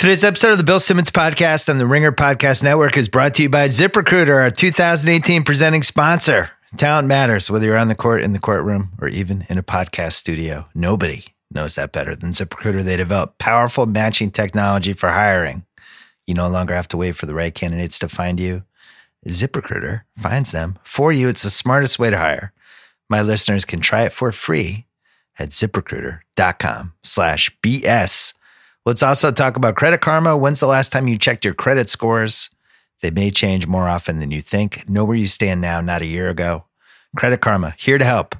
Today's episode of the Bill Simmons podcast on the Ringer Podcast Network is brought to you by ZipRecruiter, our 2018 presenting sponsor. Talent matters, whether you're on the court, in the courtroom, or even in a podcast studio. Nobody knows that better than ZipRecruiter. They develop powerful matching technology for hiring. You no longer have to wait for the right candidates to find you. ZipRecruiter finds them for you. It's the smartest way to hire. My listeners can try it for free at ziprecruiter.com slash BS. Let's also talk about Credit Karma. When's the last time you checked your credit scores? They may change more often than you think. Know where you stand now, not a year ago. Credit Karma, here to help.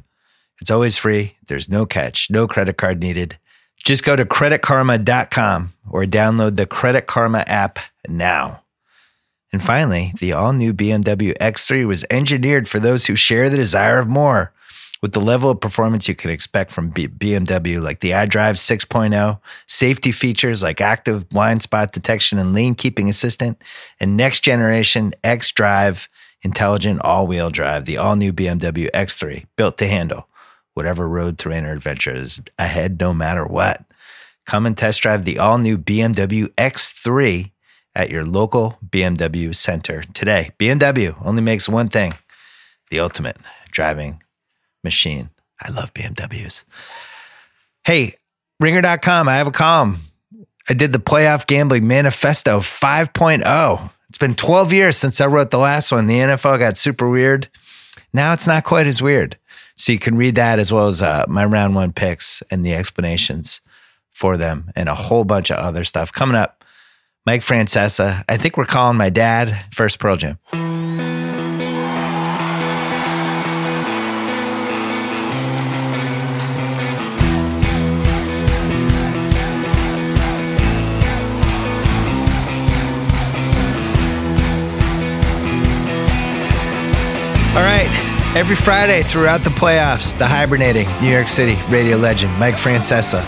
It's always free. There's no catch, no credit card needed. Just go to creditkarma.com or download the Credit Karma app now. And finally, the all new BMW X3 was engineered for those who share the desire of more with the level of performance you can expect from B- BMW, like the iDrive 6.0, safety features like active blind spot detection and lane keeping assistant, and next generation X Drive intelligent all wheel drive, the all new BMW X3, built to handle whatever road, terrain, or adventure is ahead, no matter what. Come and test drive the all new BMW X3 at your local BMW center today. BMW only makes one thing the ultimate driving machine. I love BMWs. Hey, ringer.com, I have a column. I did the playoff gambling manifesto 5.0. It's been 12 years since I wrote the last one. The NFL got super weird. Now it's not quite as weird. So you can read that as well as uh, my round one picks and the explanations for them and a whole bunch of other stuff coming up. Mike Francesa. I think we're calling my dad first Pearl Jam. Every Friday throughout the playoffs, the hibernating New York City radio legend, Mike Francesa,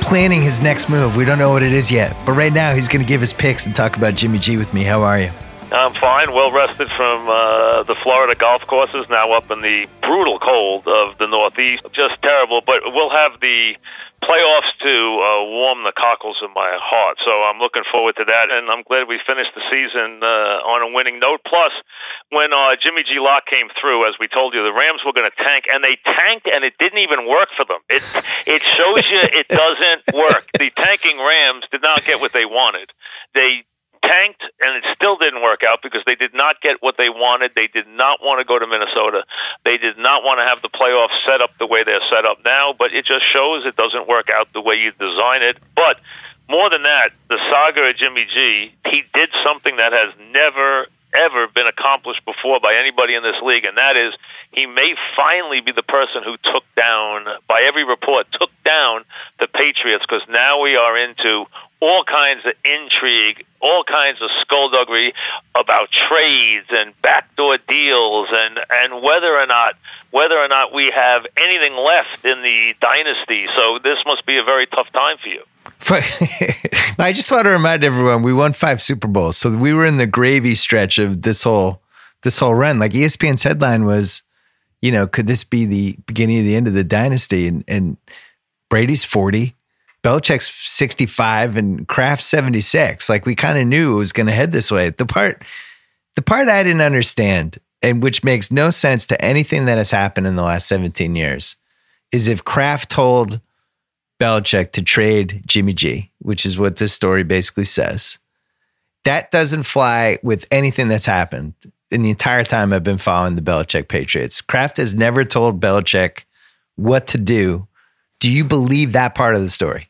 planning his next move. We don't know what it is yet, but right now he's going to give his picks and talk about Jimmy G with me. How are you? I'm fine, well rested from uh, the Florida golf courses, now up in the brutal cold of the Northeast. Just terrible, but we'll have the playoffs to uh, warm the cockles of my heart. So I'm looking forward to that, and I'm glad we finished the season uh, on a winning note. Plus, when uh, Jimmy G. Lock came through, as we told you, the Rams were going to tank, and they tanked, and it didn't even work for them. It it shows you it doesn't work. The tanking Rams did not get what they wanted. They tanked, and it still didn't work out because they did not get what they wanted. They did not want to go to Minnesota. They did not want to have the playoffs set up the way they're set up now, but it just shows it doesn't work out the way you design it. But more than that, the saga of Jimmy G, he did something that has never, ever been accomplished before by anybody in this league, and that is he may finally be the person who took down, by every report, took down the Patriots because now we are into all kinds of intrigue, all kinds of skullduggery about trades and backdoor deals, and and whether or not whether or not we have anything left in the dynasty. So this must be a very tough time for you. I just want to remind everyone we won five Super Bowls, so we were in the gravy stretch of this whole this whole run. Like ESPN's headline was, you know, could this be the beginning of the end of the dynasty? And and Brady's forty, Belichick's 65 and Kraft 76. Like we kind of knew it was going to head this way. The part, the part I didn't understand and which makes no sense to anything that has happened in the last 17 years is if Kraft told Belichick to trade Jimmy G, which is what this story basically says. That doesn't fly with anything that's happened in the entire time I've been following the Belichick Patriots. Kraft has never told Belichick what to do. Do you believe that part of the story?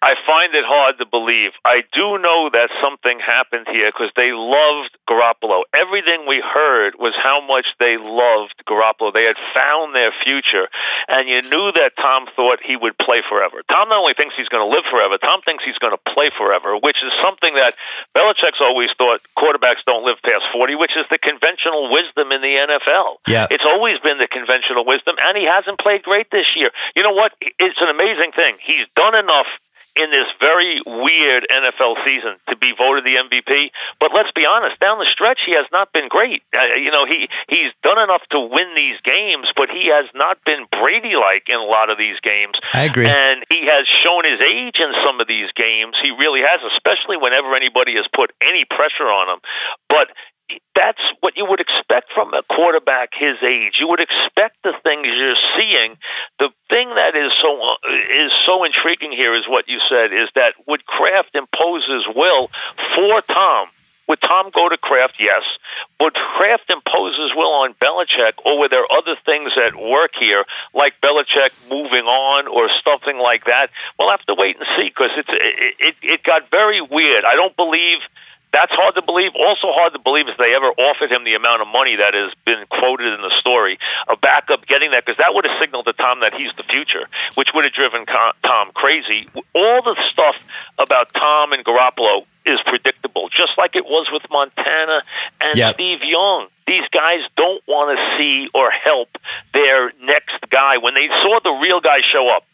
I find it hard to believe. I do know that something happened here because they loved Garoppolo. Everything we heard was how much they loved Garoppolo. They had found their future, and you knew that Tom thought he would play forever. Tom not only thinks he's going to live forever, Tom thinks he's going to play forever, which is something that Belichick's always thought quarterbacks don't live past 40, which is the conventional wisdom in the NFL. Yeah. It's always been the conventional wisdom, and he hasn't played great this year. You know what? It's an amazing thing. He's done enough in this very weird NFL season to be voted the MVP. But let's be honest, down the stretch, he has not been great. Uh, you know, he he's done enough to win these games, but he has not been Brady like in a lot of these games. I agree. And he has shown his age in some of these games. He really has, especially whenever anybody has put any pressure on him. But that's what you would expect from a quarterback his age. You would expect the things you're seeing. The thing that is so uh, is so intriguing here is what you said is that would Kraft impose his will for Tom? Would Tom go to Kraft? Yes. Would Kraft impose his will on Belichick, or were there other things at work here, like Belichick moving on or something like that? We'll have to wait and see because it's it, it, it got very weird. I don't believe that's hard to believe. Also hard to believe is they ever offered him the amount of money that has been quoted in the story, a backup getting that, because that would have signaled to Tom that he's the future, which would have driven Tom crazy. All the stuff about Tom and Garoppolo is predictable, just like it was with Montana and yep. Steve Young. These guys don't want to see or help their next guy. When they saw the real guy show up,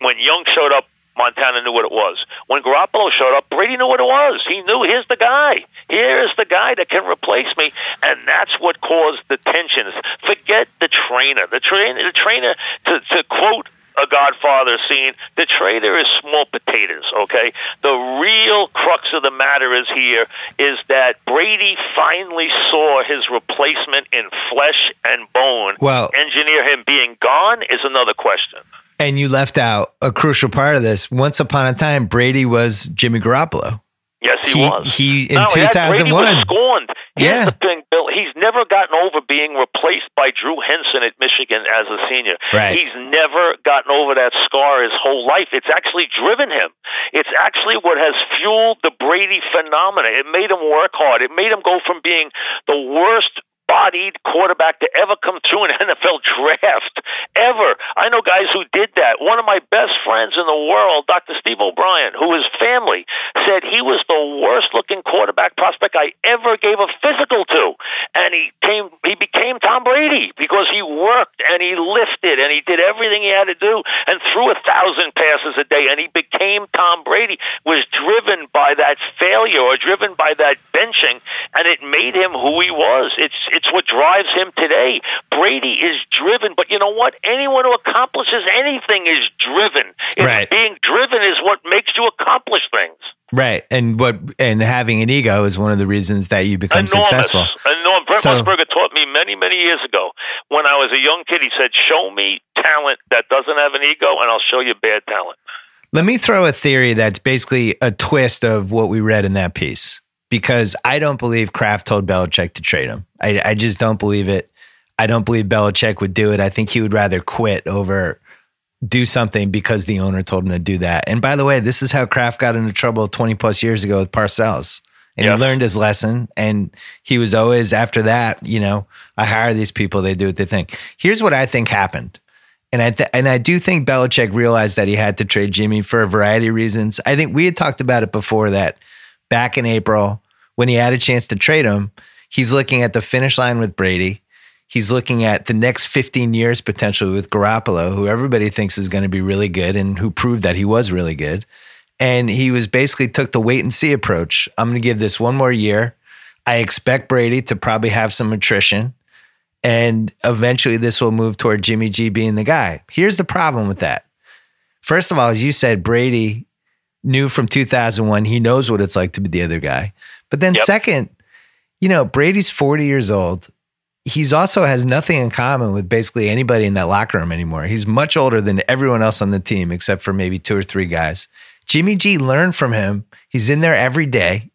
when Young showed up, Montana knew what it was. When Garoppolo showed up, Brady knew what it was. He knew here's the guy. Here's the guy that can replace me, and that's what caused the tensions. Forget the trainer. The trainer. The trainer. To, to quote a Godfather scene. The trainer is small potatoes, okay? The real crux of the matter is here is that Brady finally saw his replacement in flesh and bone. Well, engineer him being gone is another question. And you left out a crucial part of this. Once upon a time, Brady was Jimmy Garoppolo. Yes, he, he was. He in two thousand one scorned. Here's yeah. the thing, Bill. He's never gotten over being replaced by Drew Henson at Michigan as a senior. Right. He's never gotten over that scar his whole life. It's actually driven him. It's actually what has fueled the Brady phenomenon. It made him work hard. It made him go from being the worst bodied quarterback to ever come through an NFL draft. Ever. I know guys who did that. One of my best friends in the world, Dr. Steve O'Brien, who his family said he was the worst looking quarterback prospect I ever gave a physical to. And he came he became Tom Brady because he worked and he lifted and he did everything he had to do and threw a thousand passes a day and he became Tom Brady, was driven by that failure or driven by that benching and it made him who he was. It's it's what drives him today. Brady is driven, but you know what? Anyone who accomplishes anything is driven. right. Being driven is what makes you accomplish things. Right, and what and having an ego is one of the reasons that you become Enormous. successful. Enormous. Brent so, Musburger taught me many, many years ago when I was a young kid. He said, "Show me talent that doesn't have an ego, and I'll show you bad talent." Let me throw a theory that's basically a twist of what we read in that piece because I don't believe Kraft told Belichick to trade him. I, I just don't believe it. I don't believe Belichick would do it. I think he would rather quit over do something because the owner told him to do that. And by the way, this is how Kraft got into trouble 20 plus years ago with Parcells. And yeah. he learned his lesson. And he was always, after that, you know, I hire these people, they do what they think. Here's what I think happened. And I th- and I do think Belichick realized that he had to trade Jimmy for a variety of reasons. I think we had talked about it before that back in April, when he had a chance to trade him, he's looking at the finish line with Brady. He's looking at the next 15 years potentially with Garoppolo, who everybody thinks is going to be really good and who proved that he was really good. And he was basically took the wait and see approach. I'm going to give this one more year. I expect Brady to probably have some attrition. And eventually this will move toward Jimmy G being the guy. Here's the problem with that. First of all, as you said, Brady knew from 2001, he knows what it's like to be the other guy. But then, yep. second, you know, Brady's 40 years old. He's also has nothing in common with basically anybody in that locker room anymore. He's much older than everyone else on the team, except for maybe two or three guys. Jimmy G learned from him. He's in there every day.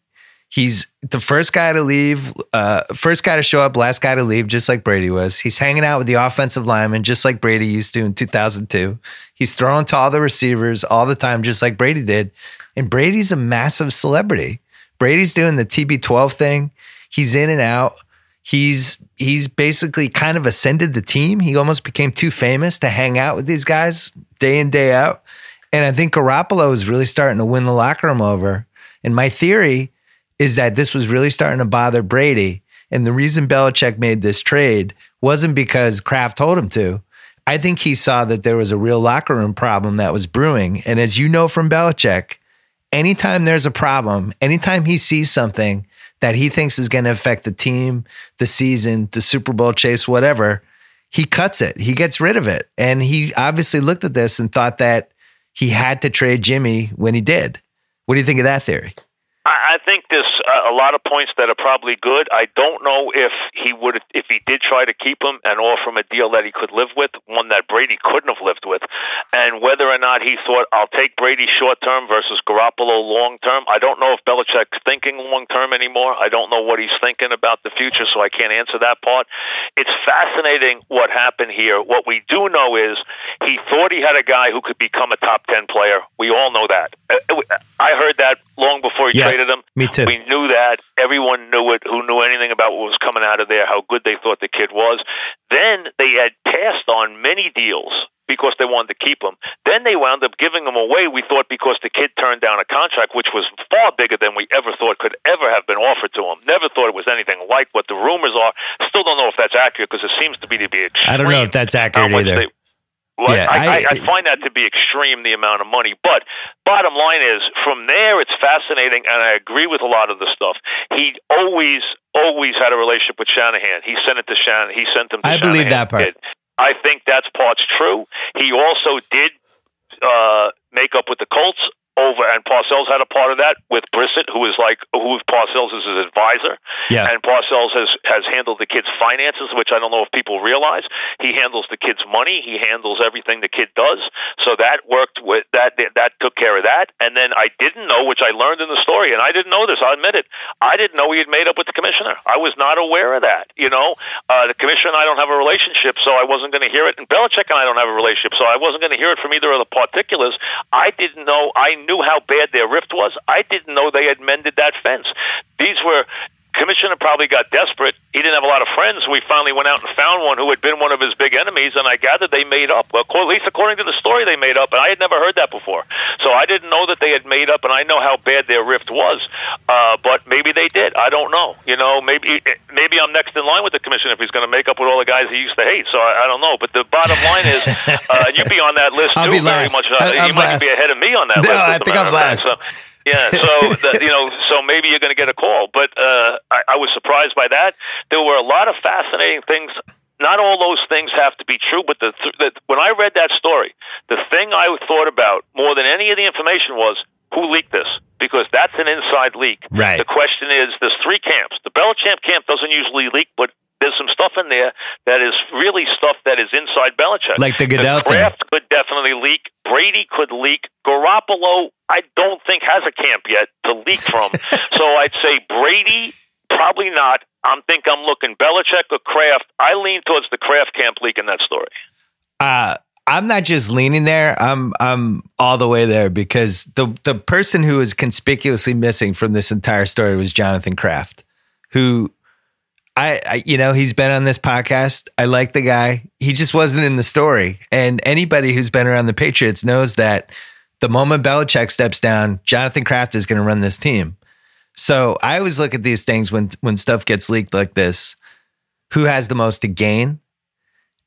He's the first guy to leave, uh, first guy to show up, last guy to leave, just like Brady was. He's hanging out with the offensive lineman, just like Brady used to in 2002. He's throwing to all the receivers all the time, just like Brady did. And Brady's a massive celebrity. Brady's doing the TB12 thing. He's in and out. He's he's basically kind of ascended the team. He almost became too famous to hang out with these guys day in day out. And I think Garoppolo is really starting to win the locker room over. And my theory is that this was really starting to bother Brady. And the reason Belichick made this trade wasn't because Kraft told him to. I think he saw that there was a real locker room problem that was brewing. And as you know from Belichick, anytime there's a problem, anytime he sees something that he thinks is going to affect the team, the season, the Super Bowl chase, whatever, he cuts it. He gets rid of it. And he obviously looked at this and thought that he had to trade Jimmy when he did. What do you think of that theory? I think there's a lot of points that are probably good. I don't know if he would, if he did try to keep him and offer him a deal that he could live with, one that Brady couldn't have lived with, and whether or not he thought I'll take Brady short term versus Garoppolo long term. I don't know if Belichick's thinking long term anymore. I don't know what he's thinking about the future, so I can't answer that part. It's fascinating what happened here. What we do know is he thought he had a guy who could become a top ten player. We all know that. Uh, uh, I heard that long before he yeah. traded him. Me too. We knew that. Everyone knew it who knew anything about what was coming out of there, how good they thought the kid was. Then they had passed on many deals because they wanted to keep him. Then they wound up giving him away, we thought, because the kid turned down a contract which was far bigger than we ever thought could ever have been offered to him. Never thought it was anything like what the rumors are. Still don't know if that's accurate because it seems to be to be extreme. I don't know if that's accurate either. They, well, yeah, I, I, I, find that to be extreme, the amount of money. But bottom line is, from there, it's fascinating, and I agree with a lot of the stuff. He always, always had a relationship with Shanahan. He sent it to Shanahan. He sent him to I Shanahan. believe that part. I think that's part's true. He also did uh, make up with the Colts over, and Parcells had a part of that with Brissett, who is like who Parcells is his advisor. Yeah. And Parcells has has handled the kid's finances, which I don't know if people realize. He handles the kid's money. He handles everything the kid does. So that worked with that. That took care of that. And then I didn't know, which I learned in the story, and I didn't know this. I admit it. I didn't know he had made up with the commissioner. I was not aware of that. You know, uh, the commissioner and I don't have a relationship, so I wasn't going to hear it. And Belichick and I don't have a relationship, so I wasn't going to hear it from either of the particulars. I didn't know. I knew how bad their rift was. I didn't know they had mended that fence. These were commissioner probably got desperate. He didn't have a lot of friends. We finally went out and found one who had been one of his big enemies, and I gathered they made up. Well, at least according to the story, they made up, and I had never heard that before. So I didn't know that they had made up, and I know how bad their rift was. Uh, but maybe they did. I don't know. You know, maybe maybe I'm next in line with the commissioner if he's going to make up with all the guys he used to hate. So I, I don't know. But the bottom line is, uh, you'd be on that list I'll too. Be last. Very much. Uh, I, you might last. be ahead of me on that no, list. I think I'm last. So, yeah, so the, you know, so maybe you're going to get a call. But uh, I, I was surprised by that. There were a lot of fascinating things. Not all those things have to be true, but the, the when I read that story, the thing I thought about more than any of the information was who leaked this because that's an inside leak. Right. The question is, there's three camps. The Belichick camp doesn't usually leak, but there's some stuff in there that is really stuff that is inside Belichick. Like the Goodell the Kraft could definitely leak. Brady could leak. Garoppolo, I don't think has a camp yet to leak from. so I'd say Brady, probably not. I'm think I'm looking Belichick or Kraft. I lean towards the Kraft camp leak in that story. Uh I'm not just leaning there. I'm I'm all the way there because the the person who is conspicuously missing from this entire story was Jonathan Kraft, who I, I, you know he's been on this podcast. I like the guy. He just wasn't in the story. And anybody who's been around the Patriots knows that the moment Belichick steps down, Jonathan Kraft is going to run this team. So I always look at these things when when stuff gets leaked like this. Who has the most to gain?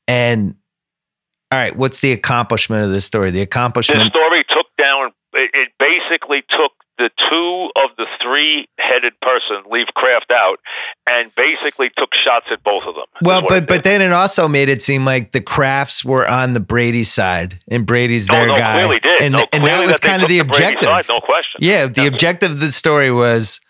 And all right, what's the accomplishment of this story? The accomplishment. It, it basically took the two of the three headed person leave Kraft out and basically took shots at both of them. Well, but but then it also made it seem like the Krafts were on the Brady side and Brady's their no, guy. Clearly did. And, no, and that was that kind of the, the objective. Side, no question. Yeah, the objective of the story was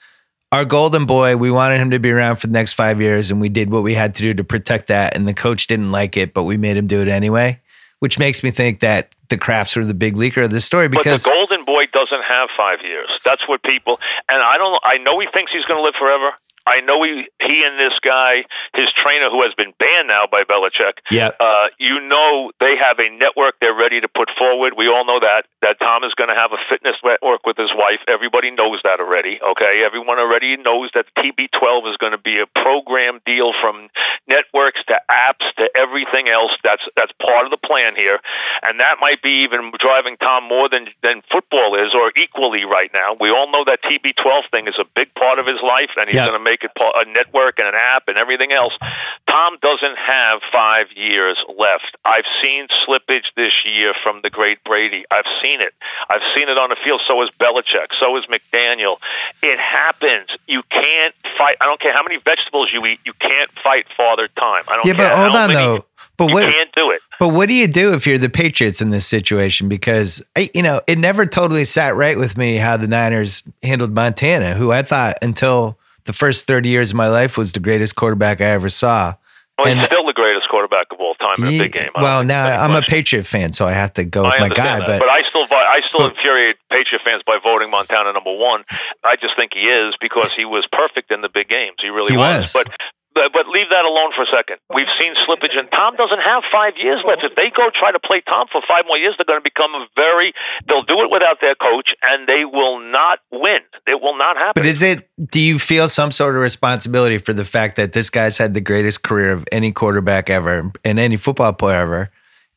our golden boy, we wanted him to be around for the next five years, and we did what we had to do to protect that. And the coach didn't like it, but we made him do it anyway which makes me think that the Krafts are the big leaker of this story because but the Golden Boy doesn't have five years. That's what people and I don't. I know he thinks he's going to live forever. I know he he and this guy, his trainer, who has been banned now by Belichick. Yeah. Uh, you know they have a network they're ready to put forward. We all know that that Tom is going to have a fitness network with his wife. Everybody knows that already. Okay, everyone already knows that TB12 is going to be a program deal from networks to apps to everything else. That's that's part of the plan here, and that might be even driving Tom more than than football is, or equally right now. We all know that TB12 thing is a big part of his life, and he's yeah. going to make a network and an app and everything else. Tom doesn't have five years left. I've seen slippage this year from the great Brady. I've seen it. I've seen it on the field. So is Belichick. So is McDaniel. It happens. You can't fight. I don't care how many vegetables you eat. You can't fight father time. I don't yeah, but hold on many, though. But you what, can't do it. But what do you do if you're the Patriots in this situation? Because I, you know, it never totally sat right with me how the Niners handled Montana, who I thought until the first 30 years of my life was the greatest quarterback I ever saw. Well, he's and, still the greatest quarterback of all time in a big game. Well, now I'm question. a Patriot fan, so I have to go with my guy. That. But but I still I still but, infuriate Patriot fans by voting Montana number one. I just think he is because he was perfect in the big games. He really he was. was. But but, but leave that alone for a second. We've seen slippage, and Tom doesn't have five years left. If they go try to play Tom for five more years, they're going to become a very. They'll do it without their coach, and they will not win. It will not happen. But is it? Do you feel some sort of responsibility for the fact that this guy's had the greatest career of any quarterback ever and any football player ever,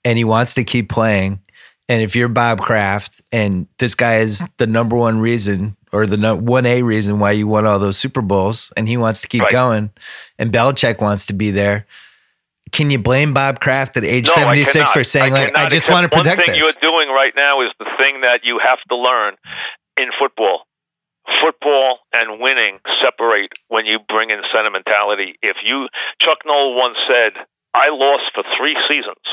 and he wants to keep playing? And if you're Bob Kraft, and this guy is the number one reason or the one A reason why you won all those Super Bowls, and he wants to keep right. going, and Belichick wants to be there. Can you blame Bob Kraft at age no, 76 for saying I like I just want to protect one thing this? you're doing right now is the thing that you have to learn in football. Football and winning separate when you bring in sentimentality. If you Chuck Noll once said, "I lost for three seasons."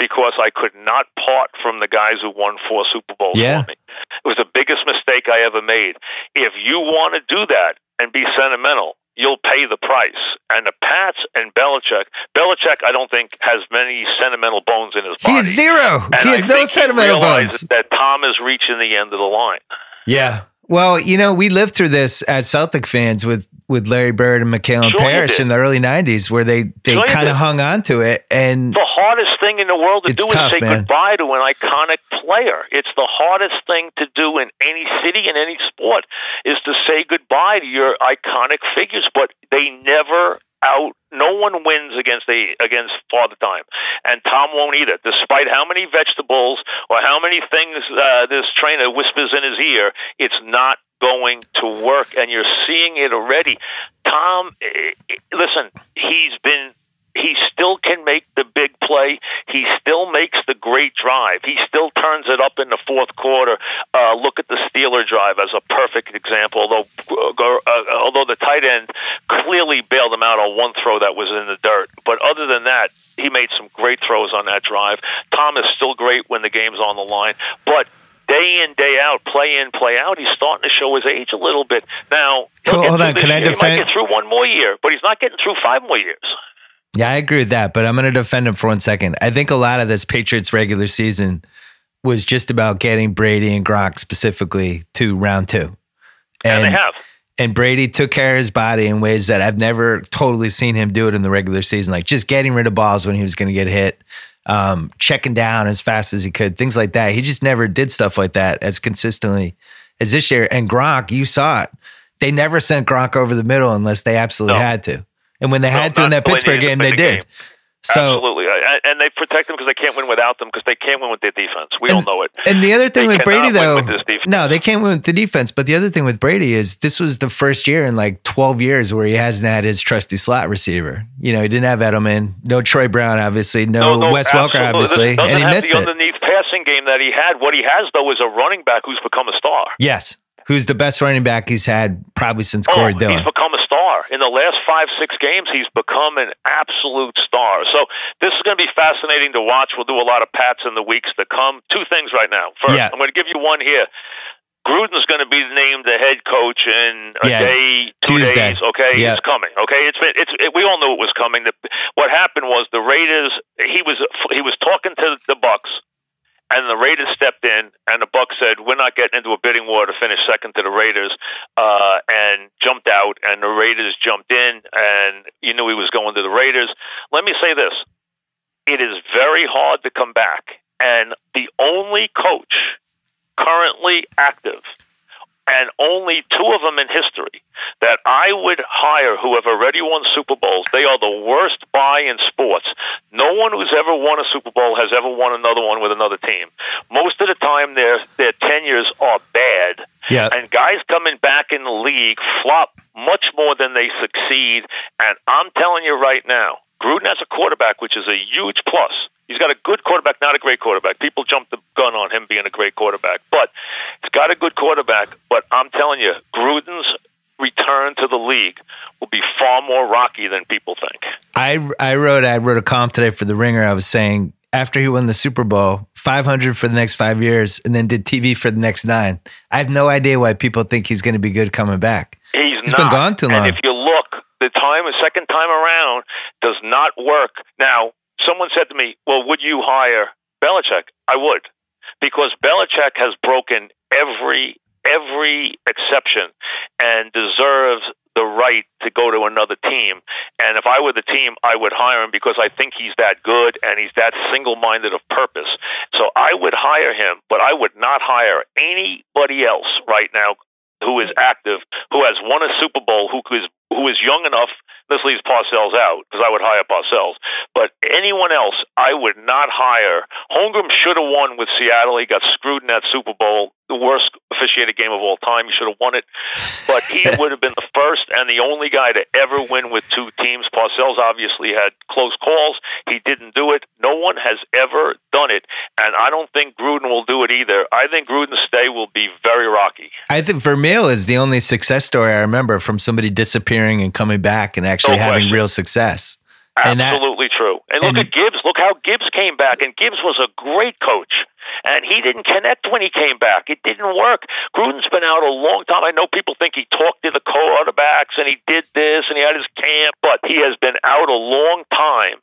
Because I could not part from the guys who won four Super Bowls yeah. for me. It was the biggest mistake I ever made. If you want to do that and be sentimental, you'll pay the price. And the Pats and Belichick, Belichick, I don't think has many sentimental bones in his body. He's zero. And he has I no sentimental bones. That Tom is reaching the end of the line. Yeah. Well, you know, we lived through this as Celtic fans with with Larry Bird and McHale sure Parish in the early '90s, where they they sure kind of hung on to it. And the hardest thing in the world to do tough, is say man. goodbye to an iconic player. It's the hardest thing to do in any city in any sport is to say goodbye to your iconic figures. But they never out. No one wins against a against Father Time, and Tom won't either. Despite how many vegetables or how many things uh, this trainer whispers in his ear, it's not going to work, and you're seeing it already. Tom, eh, eh, listen, he's been he still can make the big play. He still makes the great drive. He still turns it up in the fourth quarter. Uh, look at the Steeler drive as a perfect example. Although, uh, uh, although the tight end clearly bailed him out on one throw that was in the dirt, but other than that, he made some great throws on that drive. Tom is still great when the game's on the line, but day in day out, play in play out, he's starting to show his age a little bit. Now, cool, hold on, can I year. defend? He might get through one more year, but he's not getting through five more years. Yeah, I agree with that, but I'm going to defend him for one second. I think a lot of this Patriots regular season was just about getting Brady and Gronk specifically to round two, and, and they have. And Brady took care of his body in ways that I've never totally seen him do it in the regular season, like just getting rid of balls when he was going to get hit, um, checking down as fast as he could, things like that. He just never did stuff like that as consistently as this year. And Gronk, you saw it. They never sent Gronk over the middle unless they absolutely no. had to. And when they had to in that Pittsburgh game, they did. Game. So, Absolutely, protect them because they can't win without them because they can't win with their defense. We and, all know it. And the other thing they with Brady, though, with no, they can't win with the defense. But the other thing with Brady is this was the first year in like twelve years where he hasn't had his trusty slot receiver. You know, he didn't have Edelman, no Troy Brown, obviously, no, no, no Wes Welker, obviously, and he missed the it. underneath passing game that he had. What he has though is a running back who's become a star. Yes, who's the best running back he's had probably since oh, Corey Dillon. He's become a star. In the last five, six games, he's become an absolute star. So this is going to be fascinating to watch. We'll do a lot of pats in the weeks to come. Two things right now. First, yeah. I'm going to give you one here. Gruden's going to be named the head coach in a yeah. day, two Tuesday. days. Okay, yeah. it's coming. Okay, it's been. It's. It, we all knew it was coming. The, what happened was the Raiders. He was. He was talking to the Bucs and the Raiders stepped in, and the Bucs said, "We're not getting into a bidding war to finish second to the Raiders," uh, and jumped out, and the Raiders jumped in, and you knew he was going to the Raiders. Let me say this: it is very hard to come back, and the only coach currently active and only two of them in history that I would hire who have already won Super Bowls. They are the worst buy in sports. No one who's ever won a Super Bowl has ever won another one with another team. Most of the time, their their tenures are bad. Yeah. And guys coming back in the league flop much more than they succeed. And I'm telling you right now, Gruden has a quarterback, which is a huge plus. He's got a good quarterback, not a great quarterback. People jump the gun on him being a great quarterback, but got a good quarterback. But I'm telling you, Gruden's return to the league will be far more rocky than people think. I I wrote I wrote a column today for the Ringer. I was saying after he won the Super Bowl, 500 for the next five years, and then did TV for the next nine. I have no idea why people think he's going to be good coming back. He's, He's not. been gone too long. And if you look, the time, the second time around, does not work. Now, someone said to me, "Well, would you hire Belichick?" I would, because Belichick has broken every every exception and deserves the right to go to another team. And if I were the team, I would hire him because I think he's that good and he's that single minded of purpose. So I would hire him, but I would not hire anybody else right now who is active, who has won a Super Bowl, who is who is young enough. This leaves Parcells out because I would hire Parcells. But anyone else, I would not hire. Holmgren should have won with Seattle. He got screwed in that Super Bowl, the worst officiated game of all time. He should have won it. But he would have been the first and the only guy to ever win with two teams. Parcells obviously had close calls. He didn't do it. No one has ever done it. And I don't think Gruden will do it either. I think Gruden's stay will be very rocky. I think Vermeil is the only success story I remember from somebody disappearing and coming back and actually No having real success. And that- Absolutely true. And look and- at Gibbs. Look how Gibbs came back. And Gibbs was a great coach. And he didn't connect when he came back. It didn't work. Gruden's been out a long time. I know people think he talked to the quarterbacks and he did this and he had his camp, but he has been out a long time.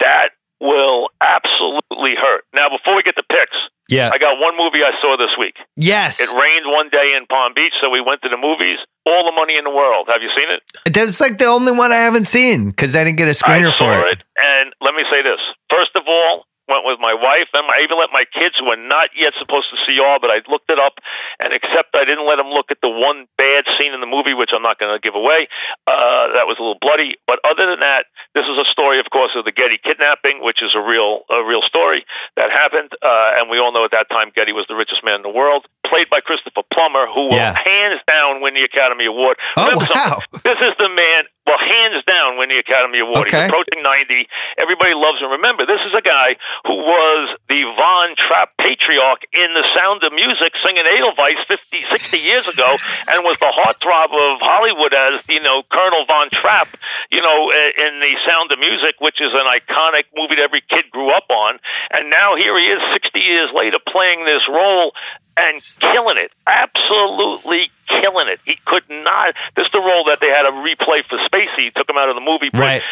That will absolutely hurt. Now, before we get to picks, Yeah. I got one movie I saw this week. yes. It rained one day in Palm Beach, so we went to the movies. All the money in the world. Have you seen it? That's like the only one I haven't seen because I didn't get a screener I for it. it. And let me say this. First of all, went with my wife, and I even let my kids, who are not yet supposed to see all, but I looked it up, and except I didn't let them look at the one bad scene in the movie, which I'm not going to give away. Uh, that was a little bloody, but other than that, this is a story, of course, of the Getty kidnapping, which is a real, a real story that happened, uh, and we all know at that time Getty was the richest man in the world, played by Christopher Plummer, who will Yeah. hands down win the Academy Award. Oh, Remember wow. something? This is the man. Well, hands down, win the Academy Award. Okay. He's approaching 90. Everybody loves him. Remember, this is a guy who was the Von Trapp patriarch in The Sound of Music, singing Edelweiss 50, 60 years ago, and was the heartthrob of Hollywood as, you know, Colonel Von Trapp, you know, eh, in The Sound of Music, which is an iconic movie that every kid grew up on. And now here he is 60 years later playing this role and killing it. Absolutely killing it. He could not. This is the role that they had to replay for Spacey. He took him out of the movie. put Right.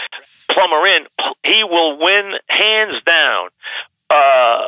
Plummer in. He will win hands down. Uh,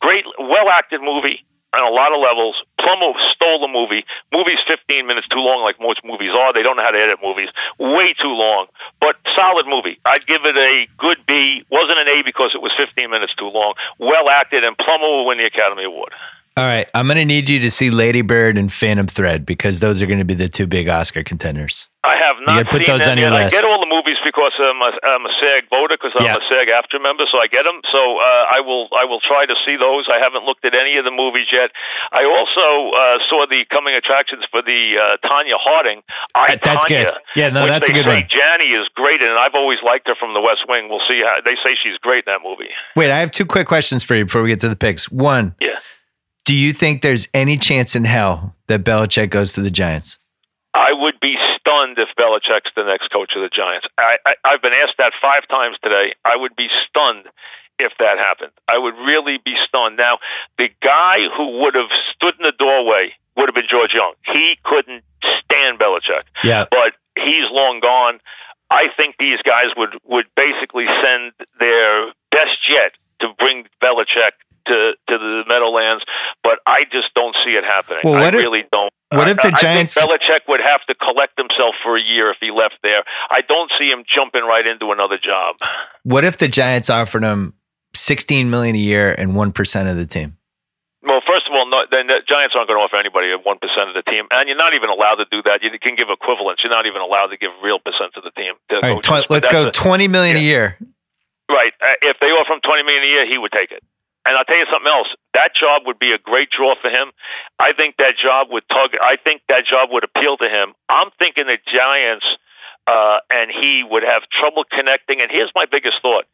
great, well acted movie on a lot of levels. Plummer stole the movie. Movie's 15 minutes too long, like most movies are. They don't know how to edit movies. Way too long, but solid movie. I'd give it a good B. Wasn't an A because it was 15 minutes too long. Well acted, and Plummer will win the Academy Award. All right. I'm going to need you to see Lady Bird and Phantom Thread because those are going to be the two big Oscar contenders. I have not gotta put seen those on your list. I get all the movies because I'm a, I'm a SAG voter because I'm Yeah. a SAG-AFTRA member, so I get them. So uh, I will I will try to see those. I haven't looked at any of the movies yet. I also uh, saw the coming attractions for the uh, Tonya Harding. I That- that's Tonya, good. Yeah, no, that's a good one. Janney is great, and I've always liked her from The West Wing. We'll see how they say she's great in that movie. Wait, I have two quick questions for you before we get to the picks. One, Yeah. Do you think there's any chance in hell that Belichick goes to the Giants? I would be stunned if Belichick's the next coach of the Giants. I, I, I've been asked that five times today. I would be stunned if that happened. I would really be stunned. Now, the guy who would have stood in the doorway would have been George Young. He couldn't stand Belichick, Yeah. but he's long gone. I think these guys would would basically send their best jet to bring Belichick to to the Meadowlands, but I just don't see it happening. Well, what I if- really don't. what if the I- I think Giants- Belichick would have to collect himself for a year if he left there. I don't see him jumping right into another job. What if the Giants offered him 16 million a year and 1% of the team? Well, first of all, no, then the Giants aren't going to offer anybody one percent of the team, and you're not even allowed to do that. You can give equivalents. You're not even allowed to give real percent of the team. to All right, tw- let's go a- 20 million a year. right. Uh, if they offer him twenty million a year, he would take it. And I'll tell you something else. That job would be a great draw for him. I think that job would tug. I think that job would appeal to him. I'm thinking the Giants uh, and he would have trouble connecting. And here's my biggest thought: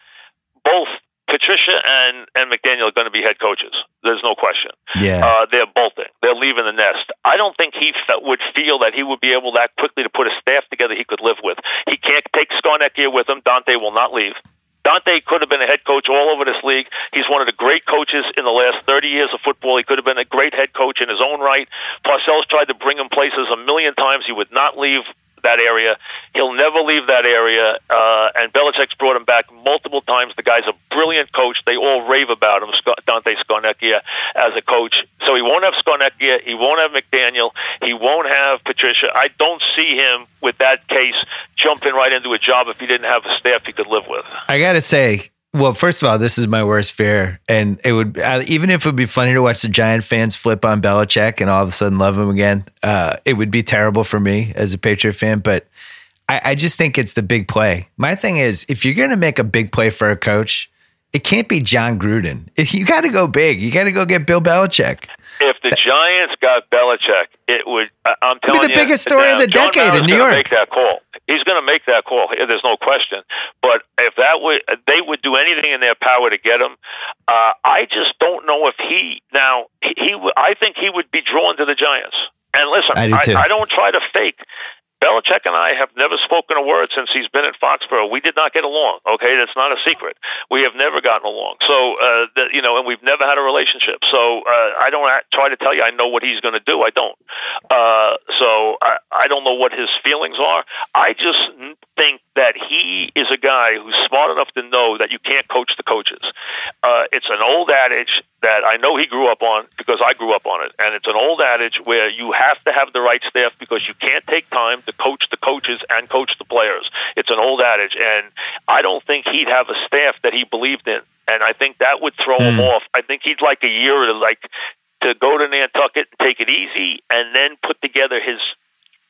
both Patricia and and McDaniel are going to be head coaches. There's no question. Yeah, uh, they're bolting. They're leaving the nest. I don't think he fe- would feel that he would be able that quickly to put a staff together he could live with. He can't take Scarnecchia with him. Dante will not leave. Dante could have been a head coach all over this league. He's one of the great coaches in the last 30 years of football. He could have been a great head coach in his own right. Parcells tried to bring him places a million times. He would not leave that area. He'll never leave that area. Uh, and Belichick's brought him back multiple times. The guy's a brilliant coach. They all rave about him, Dante Scarnecchia, as a coach. So he won't have Scarnecchia. He won't have McDaniel. He won't have Patricia. I don't see him with that case jumping right into a job if he didn't have a staff he could live with. I got to say, well, first of all, this is my worst fear, and it would even if it would be funny to watch the Giant fans flip on Belichick and all of a sudden love him again. Uh, it would be terrible for me as a Patriot fan, but I, I just think it's the big play. My thing is, if you're going to make a big play for a coach, it can't be Jon Gruden. You got to go big. You got to go get Bill Belichick. If the Giants got Belichick, it would. I'm telling be the you, biggest story now, of the John decade in New York. Make that call. He's going to make that call. There's no question. But if that would, they would do anything in their power to get him. Uh, I just don't know if he now he. I think he would be drawn to the Giants. And listen, I do. I, I don't try to fake. Belichick and I have never spoken a word since he's been at Foxborough. We did not get along. Okay, that's not a secret. We have never gotten along. So, uh, the, you know, and we've never had a relationship. So, uh, I don't try to tell you I know what he's going to do. I don't. Uh, so, I, I don't know what his feelings are. I just think that he is a guy who's smart enough to know that you can't coach the coaches. Uh, it's an old adage that I know he grew up on because I grew up on it, and it's an old adage where you have to have the right staff because you can't take time to coach the coaches and coach the players. It's an old adage, and I don't think he'd have a staff that he believed in, and I think that would throw mm. him off. I think he'd like a year to like to go to Nantucket, and take it easy, and then put together his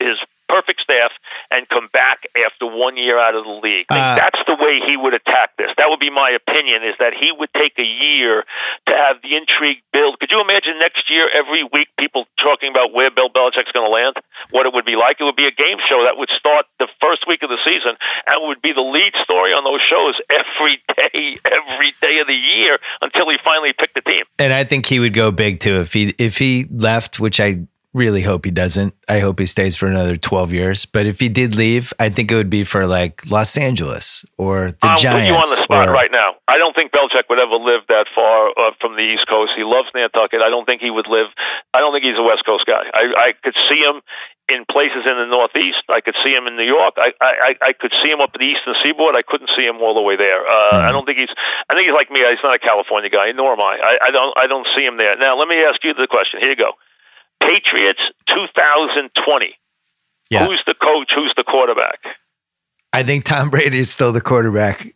his perfect staff and come back after one year out of the league. Uh, that's the way he would attack this. That would be my opinion. Is that he would take a year to have the intrigue build. Could you imagine next year every week people talking about where Bill Belichick's going to land? What it would be like? It would be a game show that would start the first week of the season and would be the lead story on those shows every day, every day of the year until he finally picked the team. And I think he would go big too if he if he left, which I really hope he doesn't. I hope he stays for another 12 years. But if he did leave, I think it would be for like Los Angeles or the I'm Giants. you on the spot or, right now. I don't think Belichick would ever live that far uh, from the East Coast. He loves Nantucket. I don't think he would live. I don't think he's a West Coast guy. I, I could see him in places in the Northeast. I could see him in New York. I, I I could see him up the Eastern Seaboard. I couldn't see him all the way there. Uh, mm-hmm. I don't think he's. I think he's like me. He's not a California guy, nor am I. I. I don't. I don't see him there. Now, let me ask you the question. Here you go. Patriots 2020. Yeah. Who's the coach? Who's the quarterback? I think Tom Brady is still the quarterback.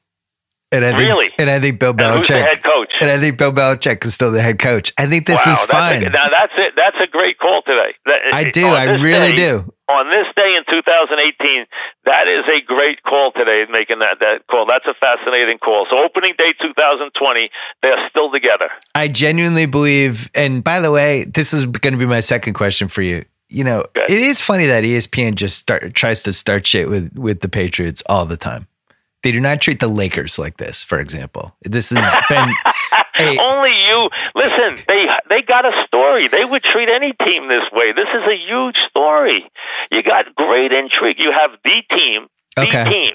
And I think, really? and I think Bill Belichick. And who's the head coach? And I think Bill Belichick is still the head coach. I think this wow, is fine. A, now that's it. That's a great call today. That, I eh, do. I really day, do. On this day in 2018, that is a great call today. Making that that call. That's a fascinating call. So opening day 2020, they're still together. I genuinely believe. And by the way, this is going to be my second question for you you know, okay. it is funny that ESPN just start tries to start shit with with the Patriots all the time. They do not treat the Lakers like this, for example. This has been a, only you. Listen, they they got a story. They would treat any team this way. This is a huge story. You got great intrigue. You have the team, the okay. team,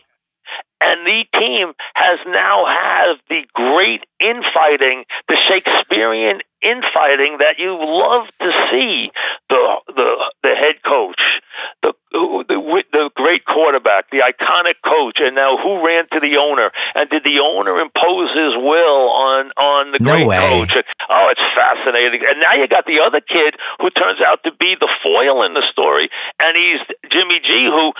and the team has now had the great infighting, the Shakespearean infighting that you love to see. The the the head coach, the the, the great quarterback, the iconic coach, and now who ran to the owner? And did the owner impose his will on on the great no coach? Oh, it's fascinating. And now you got the other kid who turns out to be the foil in the story, and he's Jimmy G, who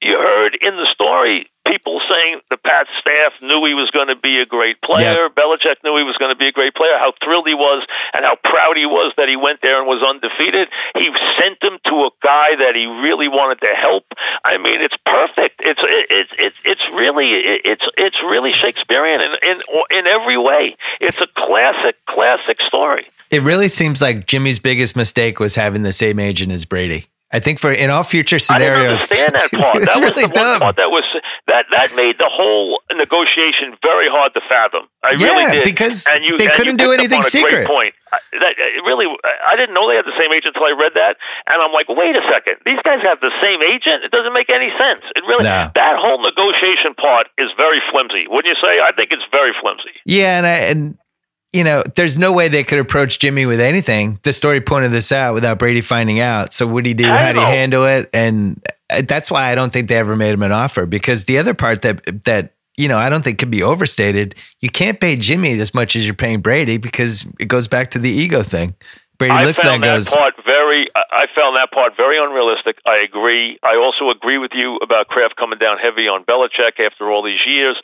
you heard in the story people saying the Pat staff knew he was going to be a great player. Yep. Belichick knew he was going to be a great player. How thrilled he was and how proud he was that he went there and was undefeated. He sent him to a guy that he really wanted to help. I mean, it's perfect. It's it's it's it's really it's it's really Shakespearean in in in every way. It's a classic classic story. It really seems like Jimmy's biggest mistake was having the same agent as Brady. I think for in all future scenarios, I didn't understand that part. that really was the dumb. part that was that that made the whole negotiation very hard to fathom. I Yeah, really did. because and you, they and couldn't you do anything secret. Great point. I, that, it really, I didn't know they had the same agent until I read that, and I'm like, wait a second, these guys have the same agent. It doesn't make any sense. It really No. that whole negotiation part is very flimsy. Wouldn't you say? I think it's very flimsy. Yeah, and I, and you know, there's no way they could approach Jimmy with anything. The story pointed this out without Brady finding out. So what do you do? How do you handle it? And uh, that's why I don't think they ever made him an offer because the other part that that you know I don't think could be overstated. You can't pay Jimmy as much as you're paying Brady because it goes back to the ego thing. Brady I looks at that and found that goes, part very. I found that part very unrealistic. I agree. I also agree with you about Kraft coming down heavy on Belichick after all these years.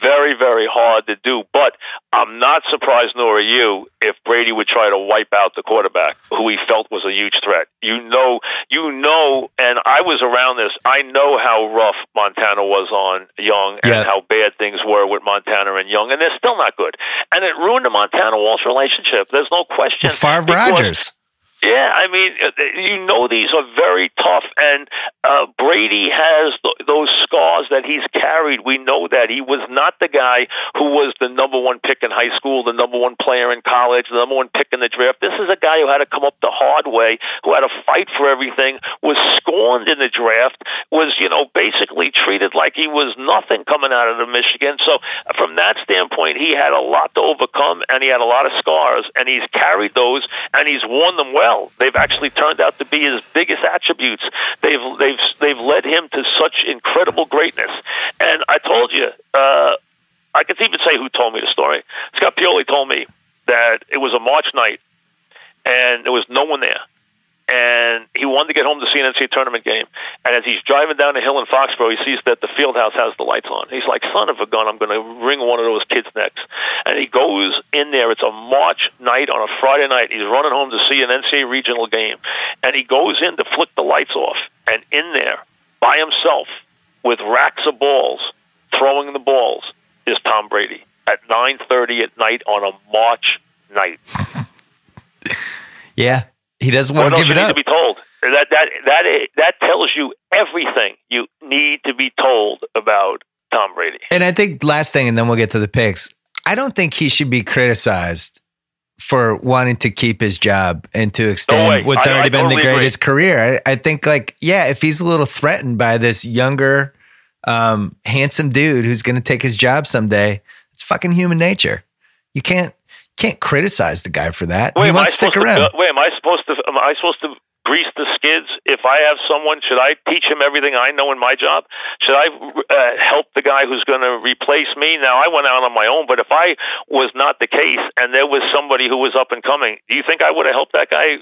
Very, very hard to do. But I'm not surprised, nor are you, if Brady would try to wipe out the quarterback who he felt was a huge threat. You know, you know, and I was around this. I know how rough Montana was on Young and Yeah. how bad things were with Montana and Young, and they're still not good. And it ruined the Montana Walsh relationship. There's no question. Favre Rodgers. Yeah, I mean, uh, you know these are very tough, and uh, Brady has th- those scars that he's carried. We know that he was not the guy who was the number one pick in high school, the number one player in college, the number one pick in the draft. This is a guy who had to come up the hard way, who had to fight for everything, was scorned in the draft, was you know basically treated like he was nothing coming out of the Michigan. So uh, from that standpoint, he had a lot to overcome, and he had a lot of scars, and he's carried those, and he's worn them well. They've actually turned out to be his biggest attributes. They've they've they've led him to such incredible greatness. And I told you, uh, I can even say who told me the story. Scott Pioli told me that it was a March night, and there was no one there. And he wanted to get home to see an NCAA tournament game. And as he's driving down the hill in Foxborough, he sees that the field house has the lights on. He's like, son of a gun, I'm going to wring one of those kids' necks. And he goes in there. It's a March night on a Friday night. He's running home to see an NCAA regional game. And he goes in to flick the lights off. And in there, by himself, with racks of balls, throwing the balls, is Tom Brady at 9.30 at night on a March night. Yeah, he doesn't want to give it up. to be told? That that that that tells you everything you need to be told about Tom Brady. And I think last thing, and then we'll get to the picks. I don't think he should be criticized for wanting to keep his job and to extend way. what's I- I already been the totally agree. greatest career. I, I think, like, yeah, if he's a little threatened by this younger, um, handsome dude who's going to take his job someday, it's fucking human nature. You can't can't criticize the guy for that. Wait, he wants to stick around. to? Wait, am I supposed to? Am I supposed to grease the skids? If I have someone, should I teach him everything I know in my job? Should I uh, help the guy who's going to replace me? Now I went out on my own, but if I was not the case and there was somebody who was up and coming, do you think I would have helped that guy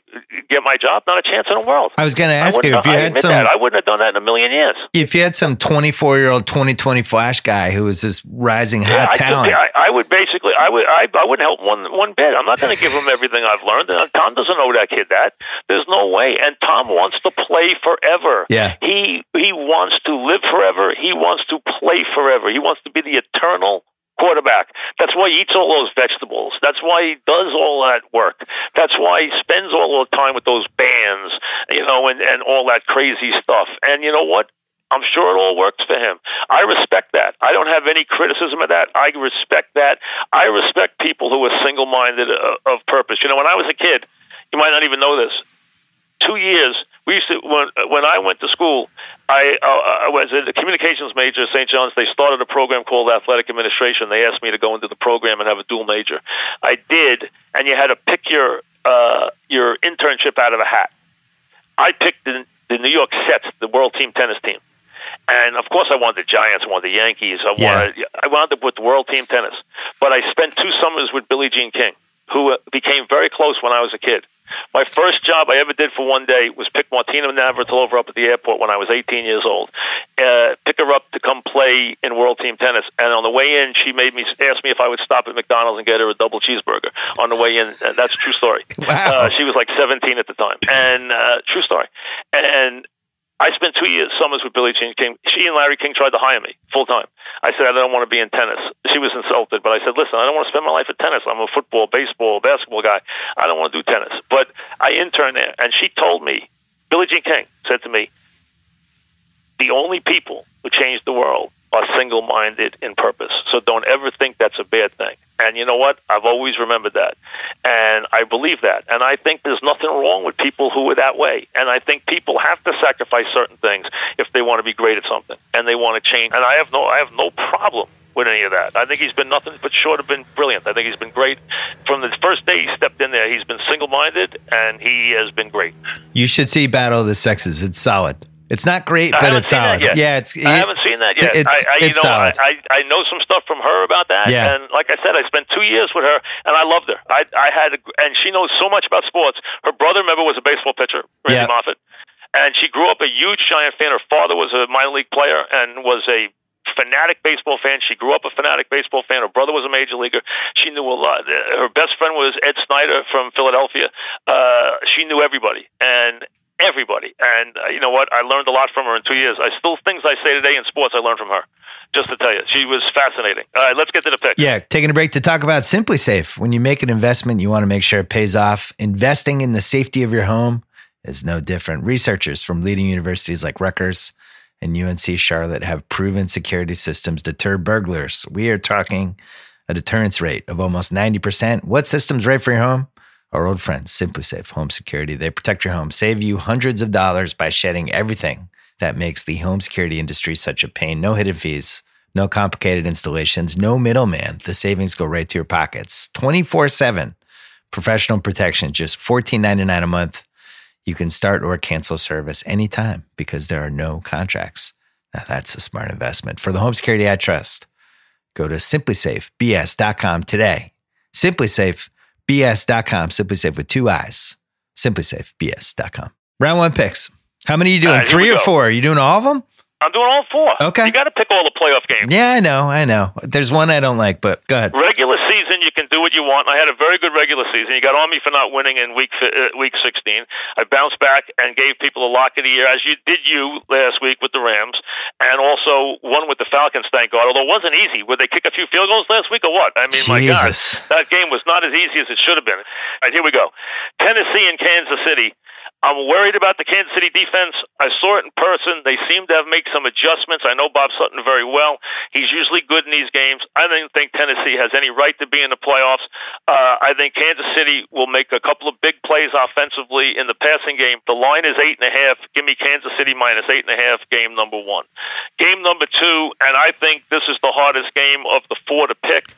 get my job? Not a chance in the world. I was going to ask you if you I had some that. I wouldn't have done that in a million years. if you had some 24 year old 2020 flash guy who was this rising Yeah, hot I, talent. Could, I, I would basically, I would, I, I wouldn't help one one bit. I'm not going to give him everything I've learned. Uh, Tom doesn't owe that kid that. There's no way. And Tom wants to play forever. Yeah. He he wants to live forever. He wants to play forever. He wants to be the eternal quarterback. That's why he eats all those vegetables. That's why he does all that work. That's why he spends all the time with those bands, you know, and, and all that crazy stuff. And you know what? I'm sure it all works for him. I respect that. I don't have any criticism of that. I respect that. I respect people who are single minded uh, of purpose. You know, when I was a kid, you might not even know this. Two years, we used to when when I went to school. I, uh, I was a communications major at St. John's. They started a program called athletic administration. They asked me to go into the program and have a dual major. I did, and you had to pick your uh, your internship out of a hat. I picked the, the New York Sets, the world team tennis team. And of course, I wanted the Giants, I wanted the Yankees, I Yeah. wanted, I wound up with the world team tennis. But I spent two summers with Billie Jean King, who uh, became very close when I was a kid. My first job I ever did for one day was pick Martina Navratilova up at the airport when I was 18 years old. Uh, pick her up to come play in World Team Tennis. And on the way in, she made me ask me if I would stop at McDonald's and get her a double cheeseburger on the way in. And that's a true story. Wow. Uh, she was like 17 at the time, and uh, true story. And I spent two years summers with Billie Jean King. She and Larry King tried to hire me full time. I said I don't want to be in tennis. She was insulted, but I said, listen, I don't want to spend my life at tennis. I'm a football, baseball, basketball guy. I don't want to do tennis. But I interned there, and she told me, Billie Jean King said to me, the only people who change the world are single minded in purpose. So don't ever think that's a bad thing. And you know what? I've always remembered that. And I believe that. And I think there's nothing wrong with people who are that way. And I think people have to sacrifice certain things if they want to be great at something and they want to change. And I have no I have no problem with any of that. I think he's been nothing but short of been brilliant. I think he's been great from the first day he stepped in there. He's been single minded and he has been great. You should see Battle of the Sexes. It's solid. It's not great, but it's solid. Yeah, it's. I haven't seen that yet. It's, I, I, you it's know, solid. I, I I know some stuff from her about that, Yeah. and like I said, I spent two years with her, and I loved her. I I had, a, and she knows so much about sports. Her brother, remember, was a baseball pitcher, Randy Yeah. Moffitt, and she grew up a huge Giant fan. Her father was a minor league player and was a fanatic baseball fan. She grew up a fanatic baseball fan. Her brother was a major leaguer. She knew a lot. Her best friend was Ed Snider from Philadelphia. Uh, she knew everybody, and everybody. And uh, you know what? I learned a lot from her in two years. I still things I say today in sports I learned from her. Just to tell you, she was fascinating. All right, let's get to the pick. Yeah, taking a break to talk about SimpliSafe. When you make an investment, you want to make sure it pays off. Investing in the safety of your home is no different. Researchers from leading universities like Rutgers and UNC Charlotte have proven security systems deter burglars. We are talking a deterrence rate of almost 90%. What system's right for your home? Our old friends, SimpliSafe Home Security. They protect your home, save you hundreds of dollars by shedding everything that makes the home security industry such a pain. No hidden fees, no complicated installations, no middleman. The savings go right to your pockets. 24 7 professional protection, just $14.99 a month. You can start or cancel service anytime because there are no contracts. Now that's a smart investment. For the home security I trust, go to simplisafebs.com today. Simplisafebs.com. Simplisafe with two eyes. Simplisafebs.com. Round one picks. How many are you doing? Right, Three or go. four? Are you doing all of them? I'm doing all four. Okay. You got to pick all the playoff games. Yeah, I know. I know. There's one I don't like, but go ahead. Regular you can do what you want. I had a very good regular season. You got on me for not winning in week uh, week 16. I bounced back and gave people a lock of the year, as you did you last week with the Rams, and also one with the Falcons. Thank God. Although it wasn't easy. Would they kick a few field goals last week or what? I mean, my God, that game was not as easy as it should have been. All right, here we go. Tennessee and Kansas City. I'm worried about the Kansas City defense. I saw it in person. They seem to have made some adjustments. I know Bob Sutton very well. He's usually good in these games. I don't think Tennessee has any right to be in the playoffs. Uh, I think Kansas City will make a couple of big plays offensively in the passing game. The line is eight and a half. Give me Kansas City minus eight and a half. Game number one. Game number two, and I think this is the hardest game of the four to pick.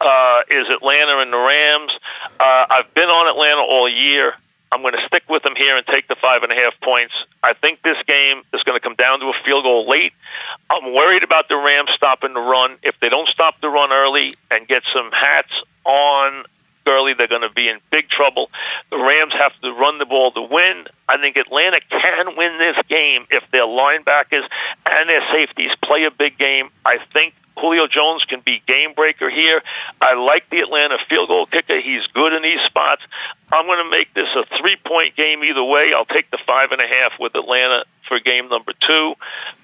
Uh, is Atlanta and the Rams? Uh, I've been on Atlanta all year. I'm going to stick with them here and take the five and a half points. I think this game is going to come down to a field goal late. I'm worried about the Rams stopping the run. If they don't stop the run early and get some hats on early, they're going to be in big trouble. The Rams have to run the ball to win. I think Atlanta can win this game if their linebackers and their safeties play a big game. I think Julio Jones can be game breaker here. I like the Atlanta field goal kicker. He's good in these spots. I'm going to make this a three point game either way. I'll take the five and a half with Atlanta for game number two.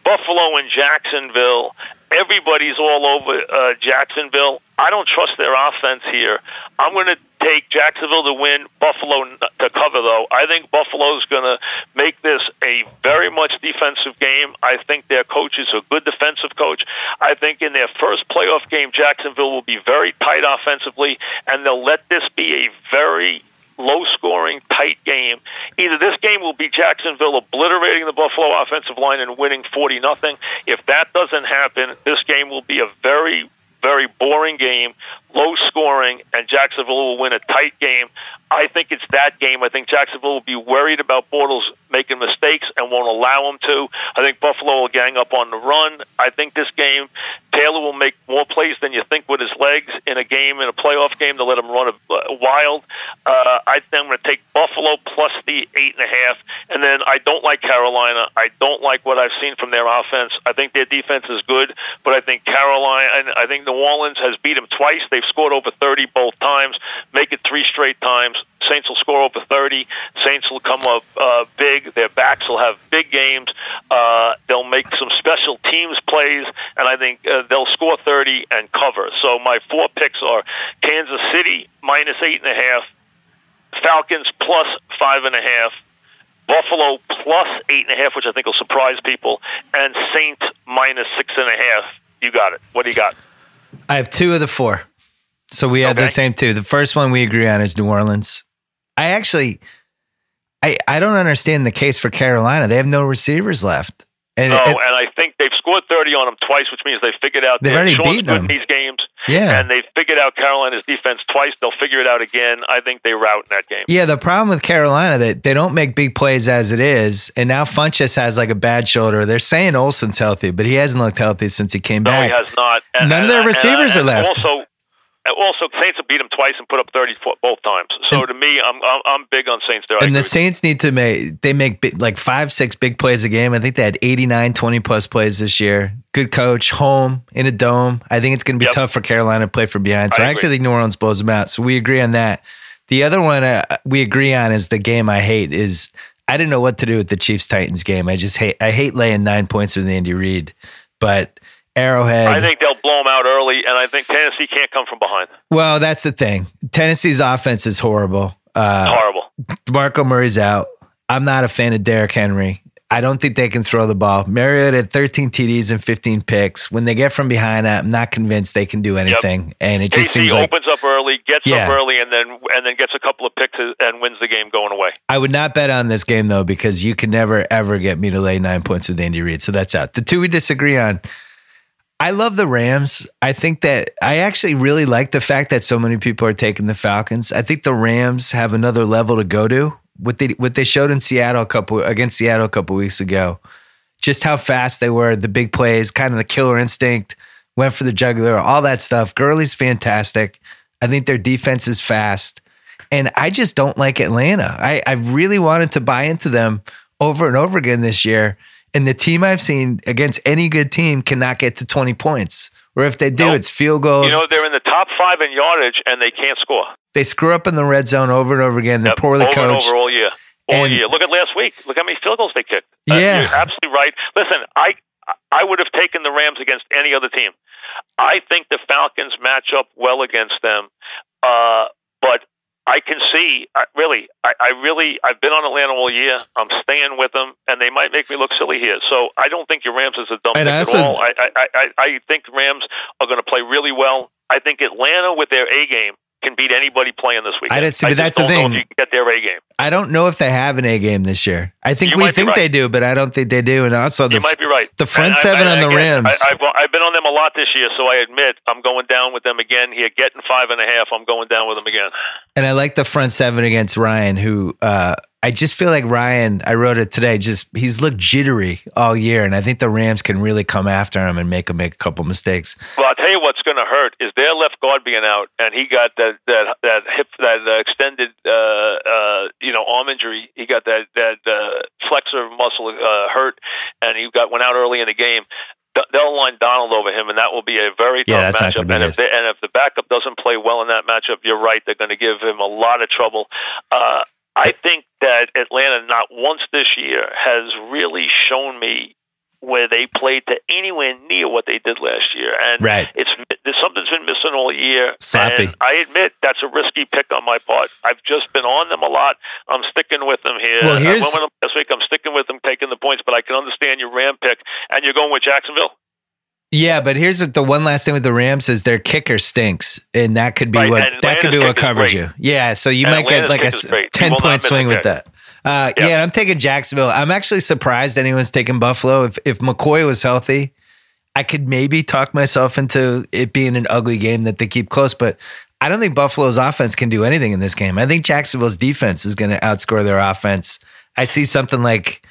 Buffalo and Jacksonville. Everybody's all over uh, Jacksonville. I don't trust their offense here. I'm going to take Jacksonville to win, Buffalo to cover, though. I think Buffalo's going to make this a very much defensive game. I think their coach is a good defensive coach. I think in their first playoff game, Jacksonville will be very tight offensively, and they'll let this be a very low scoring, tight game. Either this game will be Jacksonville obliterating the Buffalo offensive line and winning 40 nothing. If that doesn't happen, this game will be a very very boring game. Low scoring, and Jacksonville will win a tight game. I think it's that game. I think Jacksonville will be worried about Bortles making mistakes and won't allow him to. I think Buffalo will gang up on the run. I think this game, Taylor will make more plays than you think with his legs in a game, in a playoff game, to let him run a, a wild. Uh, I think I'm going to take Buffalo plus the eight and a half. And then I don't like Carolina. I don't like what I've seen from their offense. I think their defense is good, but I think Carolina, and I think New Orleans has beat them twice. They've scored over 30 both times. Make it three straight times. Saints will score over 30. Saints will come up uh, big. Their backs will have big games. Uh, they'll make some special teams plays, and I think uh, they'll score 30 and cover. So my four picks are Kansas City minus eight and a half, Falcons plus five and a half, Buffalo plus eight and a half, which I think will surprise people, and Saints minus six and a half. You got it. What do you got? I have two of the four. So we had Okay. the same two. The first one we agree on is New Orleans. I actually, I I don't understand the case for Carolina. They have no receivers left, and oh, No, it- and I think they've scored 30 on them twice, which means they figured out They've already beaten them. these games, yeah, and they've figured out Carolina's defense twice. They'll figure it out again. I think they rout in that game. yeah. The problem with Carolina that they don't make big plays as it is, and now Funchess has like a bad shoulder. They're saying Olsen's healthy, but he hasn't looked healthy since he came No, back. he has not. And, None of and- their and- receivers and are left. Also, and also Saints have beat them twice and put up 30 fo- both times. So to me, I'm I'm, I'm big on Saints there. And the. Saints need to make they make big, like five six big plays a game. I think they had 89 20 plus plays this year. Good coach, home in a dome. I think it's going to be Yep. tough for Carolina to play from behind. So I I, actually think New Orleans blows them out. So we agree on that. The other one uh, we agree on is the game I hate is I didn't know what to do with the Chiefs Titans game. I just hate I hate laying 9 points with Andy Reid. But Arrowhead I think they'll blow them out early, and I think Tennessee can't come from behind. Well, that's the thing. Tennessee's offense is horrible. Uh Horrible. Marco Murray's out. I'm not a fan of Derrick Henry. I don't think they can throw the ball. Mariota had 13 TDs and 15 picks. When they get from behind, I'm not convinced they can do anything. And it just KC seems like opens up early, gets Yeah. up early, and then and then gets a couple of picks and wins the game going away. I would not bet on this game though because you can never ever get me to lay nine points with Andy Reid. So that's out. The two we disagree on. I love the Rams. I think that I actually really like the fact that so many people are taking the Falcons. I think the Rams have another level to go to. What they what they showed in Seattle a couple against Seattle a couple weeks ago, just how fast they were, the big plays, kind of the killer instinct, went for the jugular, all that stuff. Gurley's fantastic. I think their defense is fast. And I just don't like Atlanta. I, I really wanted to buy into them over and over again this year. And the team I've seen against any good team cannot get to 20 points. Or if they do, Nope. it's field goals. You know they're in the top five in yardage, and they can't score. they screw up in the red zone over and over again. They're Yep, poorly over coached. and over all year. All And- year. Look at last week. Look how many field goals they kicked. Uh, Yeah. you're absolutely right. Listen, I I would have taken the Rams against any other team. I think the Falcons match up well against them, uh, but I can see I, really. I, I really I've been on Atlanta all year. I'm staying with them, and they might make me look silly here. So I don't think your Rams is a dumb And pick at all. I, I, I, I think Rams are going to play really well. I think Atlanta with their A game can beat anybody playing this weekend. I see- but just that's the thing. you can get their A game. I don't know if they have an A game this year. I think You we think right. they do, but I don't think they do. And also the you might be right. the front And I- seven I- on the again, Rams. I, I've, I've been on them a lot this year, so I admit I'm going down with them again here. Getting five and a half, I'm going down with them again. And I like the front seven against Ryan, who uh, I just feel like Ryan, I wrote it today, just he's looked jittery all year. And I think the Rams can really come after him and make him make a couple mistakes. Well, I'll tell you what's going to hurt is their left guard being out, and he got that that that hip that uh, extended uh, uh, you know arm injury. He got that that uh, flexor muscle uh, hurt, and he got went out early in the game. They'll line Donald over him, and that will be a very Yeah, tough matchup. And if, they, and if the backup doesn't play well in that matchup, you're right; they're going to give him a lot of trouble. Uh, I think that Atlanta, not once this year, has really shown me where they played to anywhere near what they did last year, and Right. it's there's something's been missing all year. Sloppy. And I admit that's a risky pick on my part. I've just been on them a lot. I'm sticking with them here. Well, here's- I went with them last week. I'm sticking with them, taking the points, but I can understand your Ram pick, and you're going with Jacksonville. Yeah, but here's the one last thing with the Rams is their kicker stinks, and that could be Right, what that could be what covers you. Yeah, so you And might get like a kick is s- great. You ten point swing with that. Uh, Yeah. Yeah, I'm taking Jacksonville. I'm actually surprised anyone's taking Buffalo. If if McCoy was healthy, I could maybe talk myself into it being an ugly game that they keep close, but I don't think Buffalo's offense can do anything in this game. I think Jacksonville's defense is going to outscore their offense. I see something like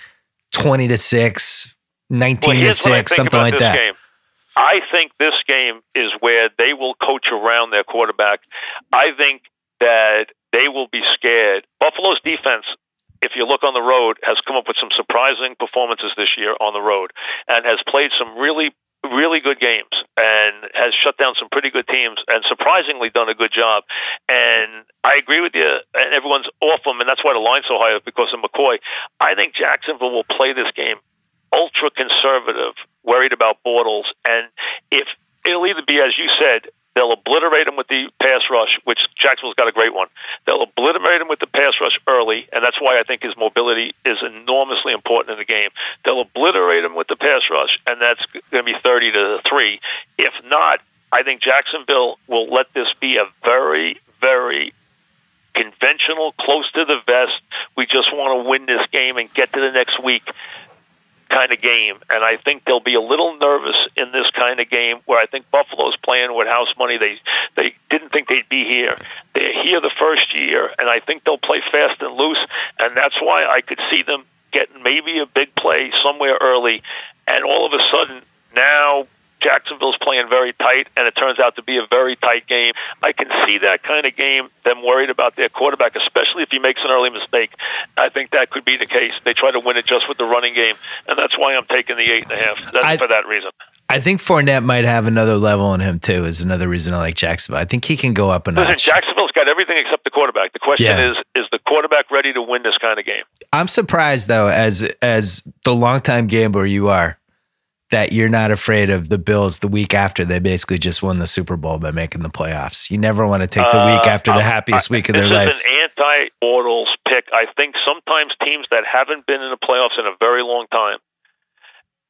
20 to 6, 19 Well, to here's what I 6, something like that. Game. I think this game is where they will coach around their quarterback. I think that they will be scared. Buffalo's defense, if you look on the road, has come up with some surprising performances this year on the road and has played some really really good games and has shut down some pretty good teams and surprisingly done a good job. And I agree with you, and everyone's off them, and that's why the line's so high because of McCoy. I think Jacksonville will play this game ultra conservative, worried about Bortles, and if it'll either be as you said, they'll obliterate him with the pass rush, which Jacksonville's got a great one. They'll obliterate him with the pass rush early, and that's why I think his mobility is enormously important in the game. They'll obliterate him with the pass rush, and that's going to be thirty to three. If not, I think Jacksonville will let this be a very, very conventional, close to the vest. We just want to win this game and get to the next week kind of game. And I think they'll be a little nervous in this kind of game where I think Buffalo's playing with house money. They they didn't think they'd be here. They're here the first year, and I think they'll play fast and loose. And that's why I could see them getting maybe a big play somewhere early, and all of a sudden now Jacksonville's playing very tight, and it turns out to be a very tight game. I can see that kind of game, them worried about their quarterback, especially if he makes an early mistake. I think that could be the case. They try to win it just with the running game, and that's why I'm taking the eight and a half. That's I- for that reason. I think Fournette might have another level in him too. Is another reason I like Jacksonville. I think he can go up a Listen, notch. Jacksonville's got everything except the quarterback. The question Yeah. is, is the quarterback ready to win this kind of game? I'm surprised though, as as the longtime gambler you are, that you're not afraid of the Bills the week after they basically just won the Super Bowl by making the playoffs. You never want to take the week Uh, after the happiest I- week of their life. an anti-Bortles pick. I think sometimes teams that haven't been in the playoffs in a very long time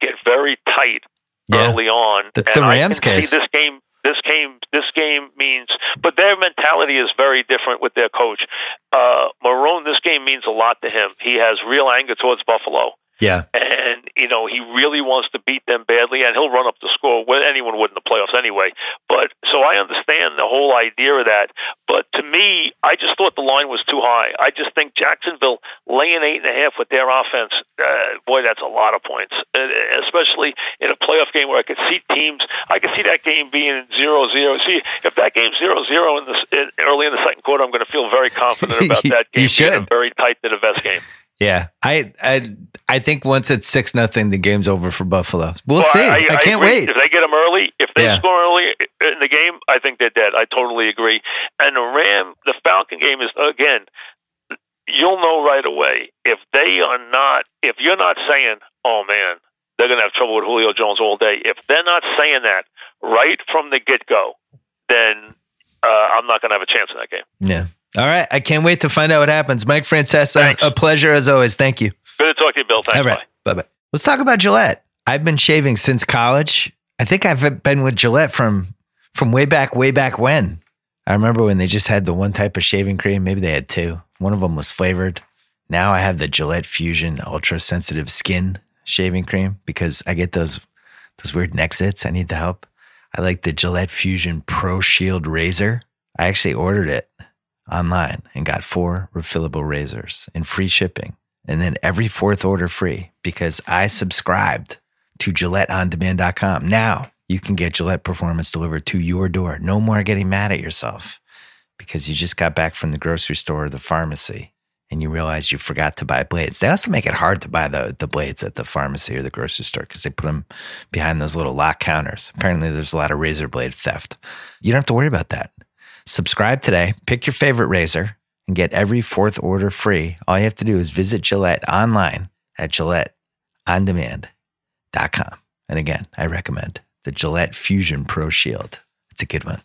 get very tight Yeah. early on. That's the Rams case. This game, this game, this game means, but their mentality is very different with their coach. Uh, Marrone, this game means a lot to him. He has real anger towards Buffalo Yeah. and you know he really wants to beat them badly, and he'll run up the score. Well, anyone would in the playoffs anyway. But so I understand the whole idea of that. But to me, I just thought the line was too high. I just think Jacksonville laying eight and a half with their offense, uh, boy, that's a lot of points, uh, especially in a playoff game where I could see teams. I could see that game being zero zero. See, if that game's zero zero in the in, early in the second quarter, I'm going to feel very confident about that game you being a should. very tight to the best game. Yeah. I I I think once it's six nothing, the game's over for Buffalo. We'll Well, see. I, can't agree. wait. If they get them early, if they Yeah. score early in the game, I think they're dead. I totally agree. And the Ram, the Falcon game is again. You'll know right away if they are not. If you're not saying, "Oh man, they're going to have trouble with Julio Jones all day," if they're not saying that right from the get go, then uh, I'm not going to have a chance in that game. Yeah. All right. I can't wait to find out what happens. Mike Francesa, Thanks. a pleasure as always. Thank you. Good to talk to you, Bill. Thanks. All right. Bye. Bye bye. Let's talk about Gillette. I've been shaving since college. I think I've been with Gillette from from way back, way back when. I remember when they just had the one type of shaving cream. Maybe they had two. One of them was flavored. Now I have the Gillette Fusion Ultra Sensitive Skin shaving cream because I get those those weird neck zits. I need the help. I like the Gillette Fusion Pro Shield razor. I actually ordered it online and got four refillable razors and free shipping. And then every fourth order free because I subscribed to GilletteOnDemand.com. Now you can get Gillette Performance delivered to your door. No more getting mad at yourself because you just got back from the grocery store or the pharmacy and you realize you forgot to buy blades. They also make it hard to buy the, the blades at the pharmacy or the grocery store because they put them behind those little lock counters. Apparently, there's a lot of razor blade theft. You don't have to worry about that. Subscribe today, pick your favorite razor, and get every fourth order free. All you have to do is visit Gillette online at GilletteOnDemand.com. And again, I recommend the Gillette Fusion Pro Shield. It's a good one.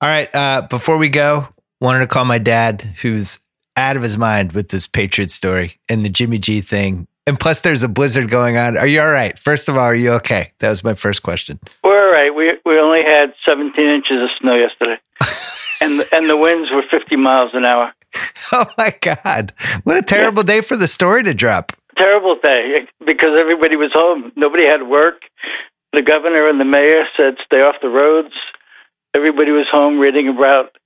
All right. Uh, before we go, wanted to call my dad, who's out of his mind with this Patriot story and the Jimmy G thing. And plus, there's a blizzard going on. Are you all right? First of all, are you okay? That was my first question. We're all right. We we only had 17 inches of snow yesterday, and and the winds were 50 miles an hour. Oh my God. What a terrible day for the story to drop. Terrible day because everybody was home. Nobody had work. the governor and the mayor said stay off the roads. Everybody was home reading about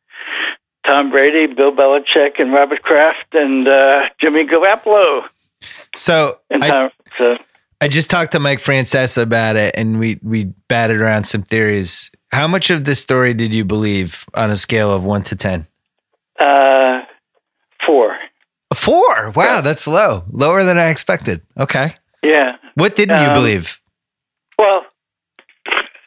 Tom Brady, Bill Belichick, and Robert Kraft, and uh, Jimmy Garoppolo. So, And I, so I just talked to Mike Francesa about it, and we we batted around some theories. How much of this story did you believe on a scale of one to ten? uh, four. Four. Wow, that's low. Lower than I expected. Okay. Yeah. What didn't you Um, believe? Well,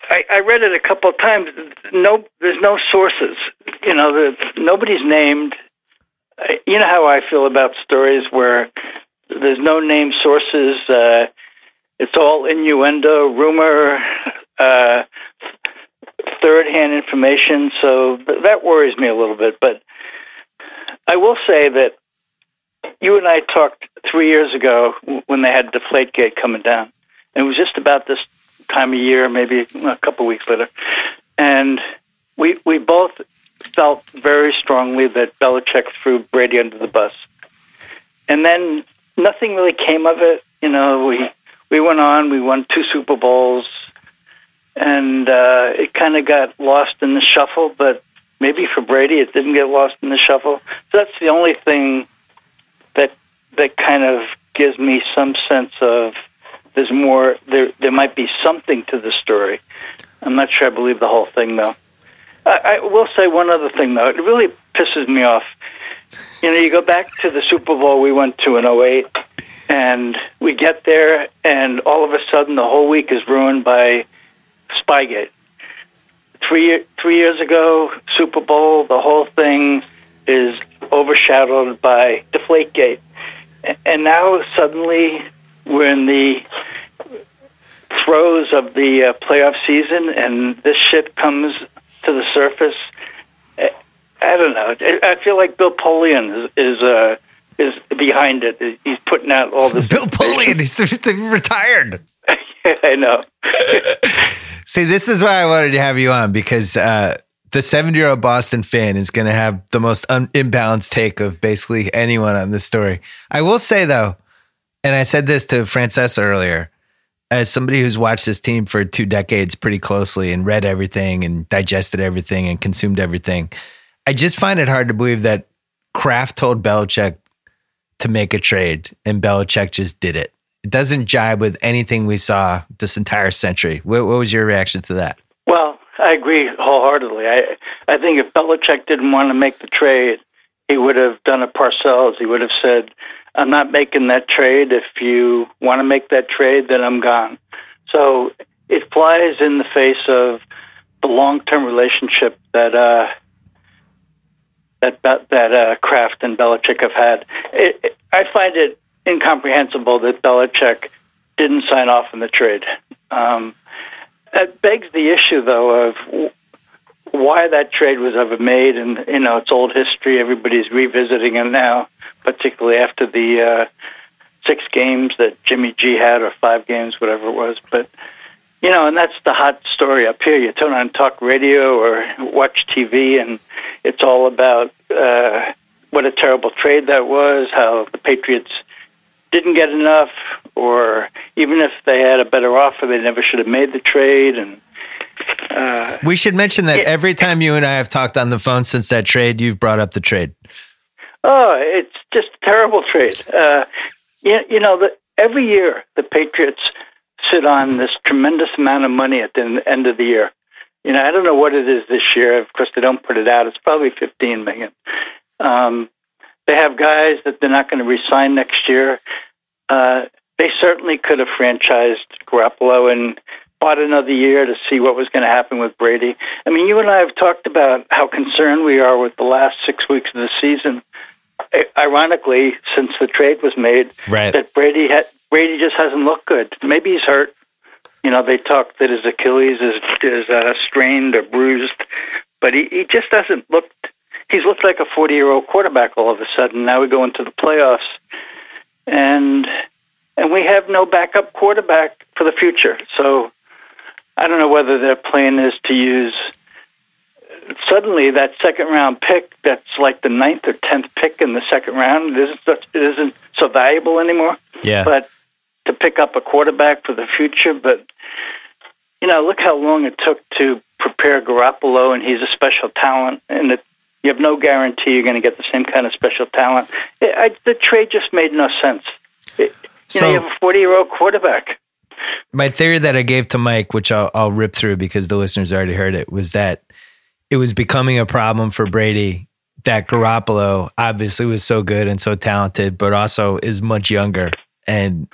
I, I read it a couple of times. No, there's no sources. You know, the, nobody's named. You know how I feel about stories where there's no named sources. Uh, it's all innuendo, rumor, uh, third-hand information. So that worries me a little bit. But I will say that you and I talked three years ago when they had Deflategate coming down. And it was just about this time of year, maybe a couple weeks later. And we we both felt very strongly that Belichick threw Brady under the bus. And then nothing really came of it. You know, we we went on, we won two Super Bowls, and uh, it kind of got lost in the shuffle. But maybe for Brady, it didn't get lost in the shuffle. So that's the only thing that that kind of gives me some sense of there's more there there might be something to the story. I'm not sure I believe the whole thing though. I, I will say one other thing though. It really pisses me off. You know, you go back to the Super Bowl we went to in '08, and we get there, and all of a sudden the whole week is ruined by Spygate. Three three years ago, Super Bowl, the whole thing is overshadowed by Deflategate, and now suddenly we're in the throes of the uh, playoff season, and this shit comes to the surface. I, don't know. I, I feel like Bill Polian is is, uh, is behind it. He's putting out all this. Bill Polian, he's retired. I know. See, this is why I wanted to have you on because uh, the seven-year-old Boston fan is going to have the most un- imbalanced take of basically anyone on this story. I will say though, and I said this to Francesa earlier, as somebody who's watched this team for two decades pretty closely and read everything and digested everything and consumed everything, I just find it hard to believe that Kraft told Belichick to make a trade and Belichick just did it. It doesn't jibe with anything we saw this entire century. What, what was your reaction to that? Well, I agree wholeheartedly. I I think if Belichick didn't want to make the trade, he would have done a Parcells. He would have said, "I'm not making that trade. If you want to make that trade, then I'm gone." So it flies in the face of the long-term relationship that uh, that that, uh, Kraft and Belichick have had. It, it, I find it incomprehensible that Belichick didn't sign off on the trade. Um, that begs the issue, though, of why that trade was ever made, and you know it's old history. Everybody's revisiting it now, particularly after the uh, six games that Jimmy G had, or five games, whatever it was. But you know, and that's the hot story up here. You turn on talk radio or watch TV, and it's all about uh, what a terrible trade that was. How the Patriots didn't get enough, or even if they had a better offer, they never should have made the trade. And uh, We should mention that Yeah. every time you and I have talked on the phone since that trade, you've brought up the trade. oh, it's just a terrible trade. Uh, you, you know, the, every year the Patriots sit on this tremendous amount of money at the end of the year. You know, I don't know what it is this year. Of course, they don't put it out. It's probably fifteen million. Um, they have guys that they're not going to re-sign next year. Uh, they certainly could have franchised Garoppolo and bought another year to see what was going to happen with Brady. I mean, you and I have talked about how concerned we are with the last six weeks of the season. Ironically, since the trade was made, Right. that Brady ha- Brady just hasn't looked good. Maybe he's hurt. You know, they talk that his Achilles is is uh, strained or bruised, but he, he just hasn't looked. He's looked like a forty year old quarterback all of a sudden. Now we go into the playoffs, and and we have no backup quarterback for the future. So I don't know whether their plan is to use suddenly that second round pick that's like the ninth or tenth pick in the second round it isn't, it isn't so valuable anymore Yeah. but to pick up a quarterback for the future but you know, look how long it took to prepare Garoppolo, and he's a special talent, and it, you have no guarantee you're going to get the same kind of special talent. It, I, the trade just made no sense. It, you So- know, you have a 40 year old quarterback. my theory that I gave to Mike, which I'll, I'll rip through because the listeners already heard it, was that it was becoming a problem for Brady that Garoppolo obviously was so good and so talented, but also is much younger and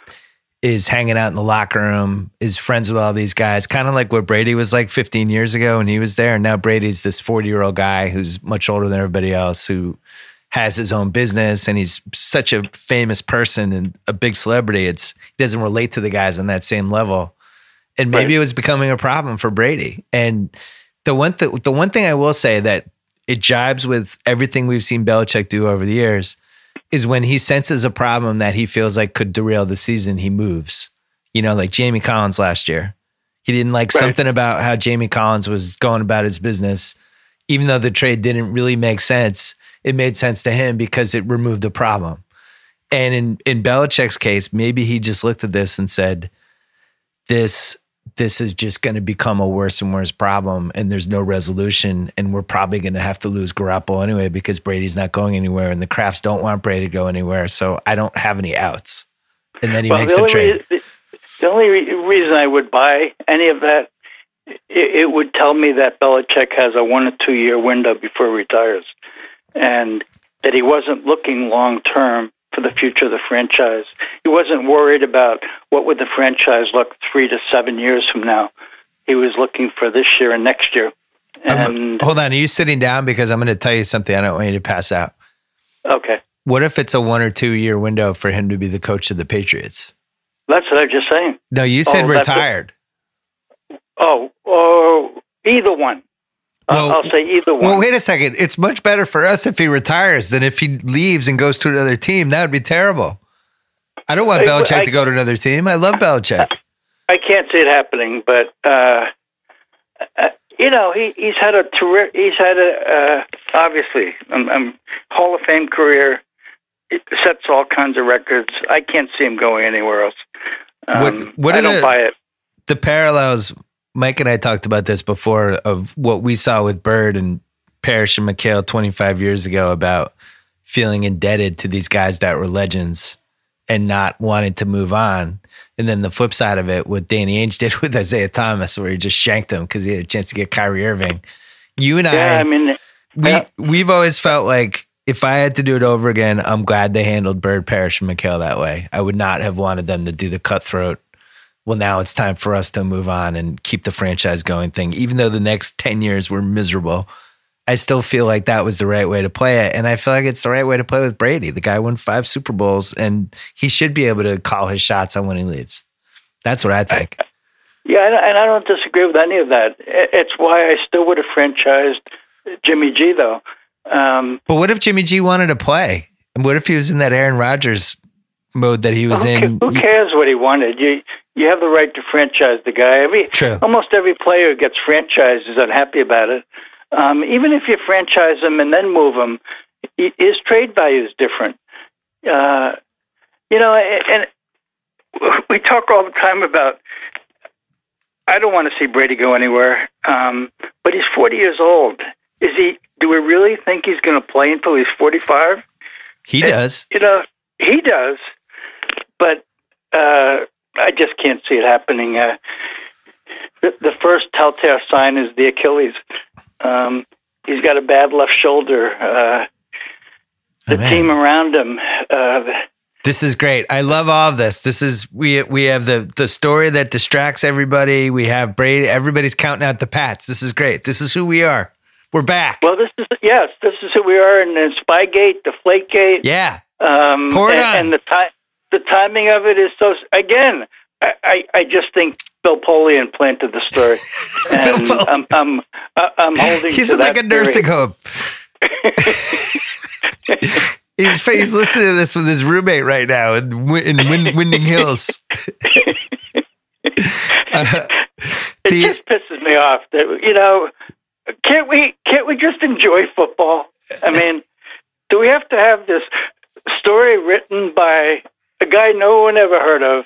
is hanging out in the locker room, is friends with all these guys, kind of like what Brady was like 15 years ago when he was there. And now Brady's this 40 year old guy who's much older than everybody else who has his own business and he's such a famous person and a big celebrity. It's he doesn't relate to the guys on that same level. And maybe Right. it was becoming a problem for Brady. And the one th- the one thing I will say that it jibes with everything we've seen Belichick do over the years is when he senses a problem that he feels like could derail the season, he moves. You know, like Jamie Collins last year. He didn't like Right. something about how Jamie Collins was going about his business. Even though the trade didn't really make sense, it made sense to him because it removed the problem. And in in Belichick's case, maybe he just looked at this and said, "This this is just going to become a worse and worse problem, and there's no resolution, and we're probably going to have to lose Garoppolo anyway because Brady's not going anywhere, and the Krafts don't want Brady to go anywhere, so I don't have any outs." And then he makes the only trade. the only re- reason I would buy any of that, it, it would tell me that Belichick has a one or two year window before he retires, and that he wasn't looking long term for the future of the franchise. He wasn't worried about what would the franchise look three to seven years from now. He was looking for this year and next year. I'm- hold on, are you sitting down? Because I'm going to tell you something. I don't want you to pass out. okay, What if it's a one or two year window for him to be the coach of the Patriots? that's what I was just saying. No, you said Oh, retired. Oh, oh, either one. I'll- Well- I'll say either one. Well, wait a second. It's much better for us if he retires than if he leaves and goes to another team. That would be terrible. I don't want I- Belichick I- to go to another team. I love Belichick. I can't see it happening, but uh, uh, you know, he, he's had a terrific. he's had a uh, obviously um, um, Hall of Fame career. It sets all kinds of records. I can't see him going anywhere else. Um, What- what I don't the- buy it. The parallels, Mike and I talked about this before of what we saw with Bird and Parish and McHale 25 years ago about feeling indebted to these guys that were legends and not wanting to move on. And then the flip side of it, what Danny Ainge did with Isaiah Thomas, where he just shanked him because he had a chance to get Kyrie Irving. You and Yeah, I, I mean, we we've always felt like if I had to do it over again, I'm glad they handled Bird, Parish, and McHale that way. I would not have wanted them to do the cutthroat. Well, now it's time for us to move on and keep the franchise going thing. Even though the next 10 years were miserable, I still feel like that was the right way to play it. And I feel like it's the right way to play with Brady. The guy won five Super Bowls and he should be able to call his shots on when he leaves. That's what I think. yeah, and and I don't disagree with any of that. It's why I still would have franchised Jimmy G, though. Um, But what if Jimmy G wanted to play? And what if he was in that Aaron Rodgers mode that he was who, in? who cares what he wanted? You you have the right to franchise the guy. Every True. almost every player who gets franchised is unhappy about it. Um, even if you franchise him and then move him, i- his trade value is different. Uh, you know, and we talk all the time about. I don't want to see Brady go anywhere, um, but he's 40 years old. Is he? Do we really think he's going to play until he's 45? He does. You know, he does, but uh, I just can't see it happening. Uh, the, the first telltale sign is the Achilles. Um, he's got a bad left shoulder. Uh, the Oh, team around him. Uh, This is great. I love all of this. This is we we have the the story that distracts everybody. We have Brady. Everybody's counting out the Pats. This is great. This is who we are. We're back. well, this is yes, this is who we are. And then Spygate, Deflategate. yeah. Um, Pour it and, on. and the time, the timing of it is so. Again, I, I, I just think Bill Polian planted the story, and Bill I'm, I'm, I'm holding. He's like a nursing home. he's he's listening to this with his roommate right now in, in Win, Winding Hills. Uh, It the- just pisses me off that you know. Can't we? Can't we just enjoy football? I mean, do we have to have this story written by a guy no one ever heard of?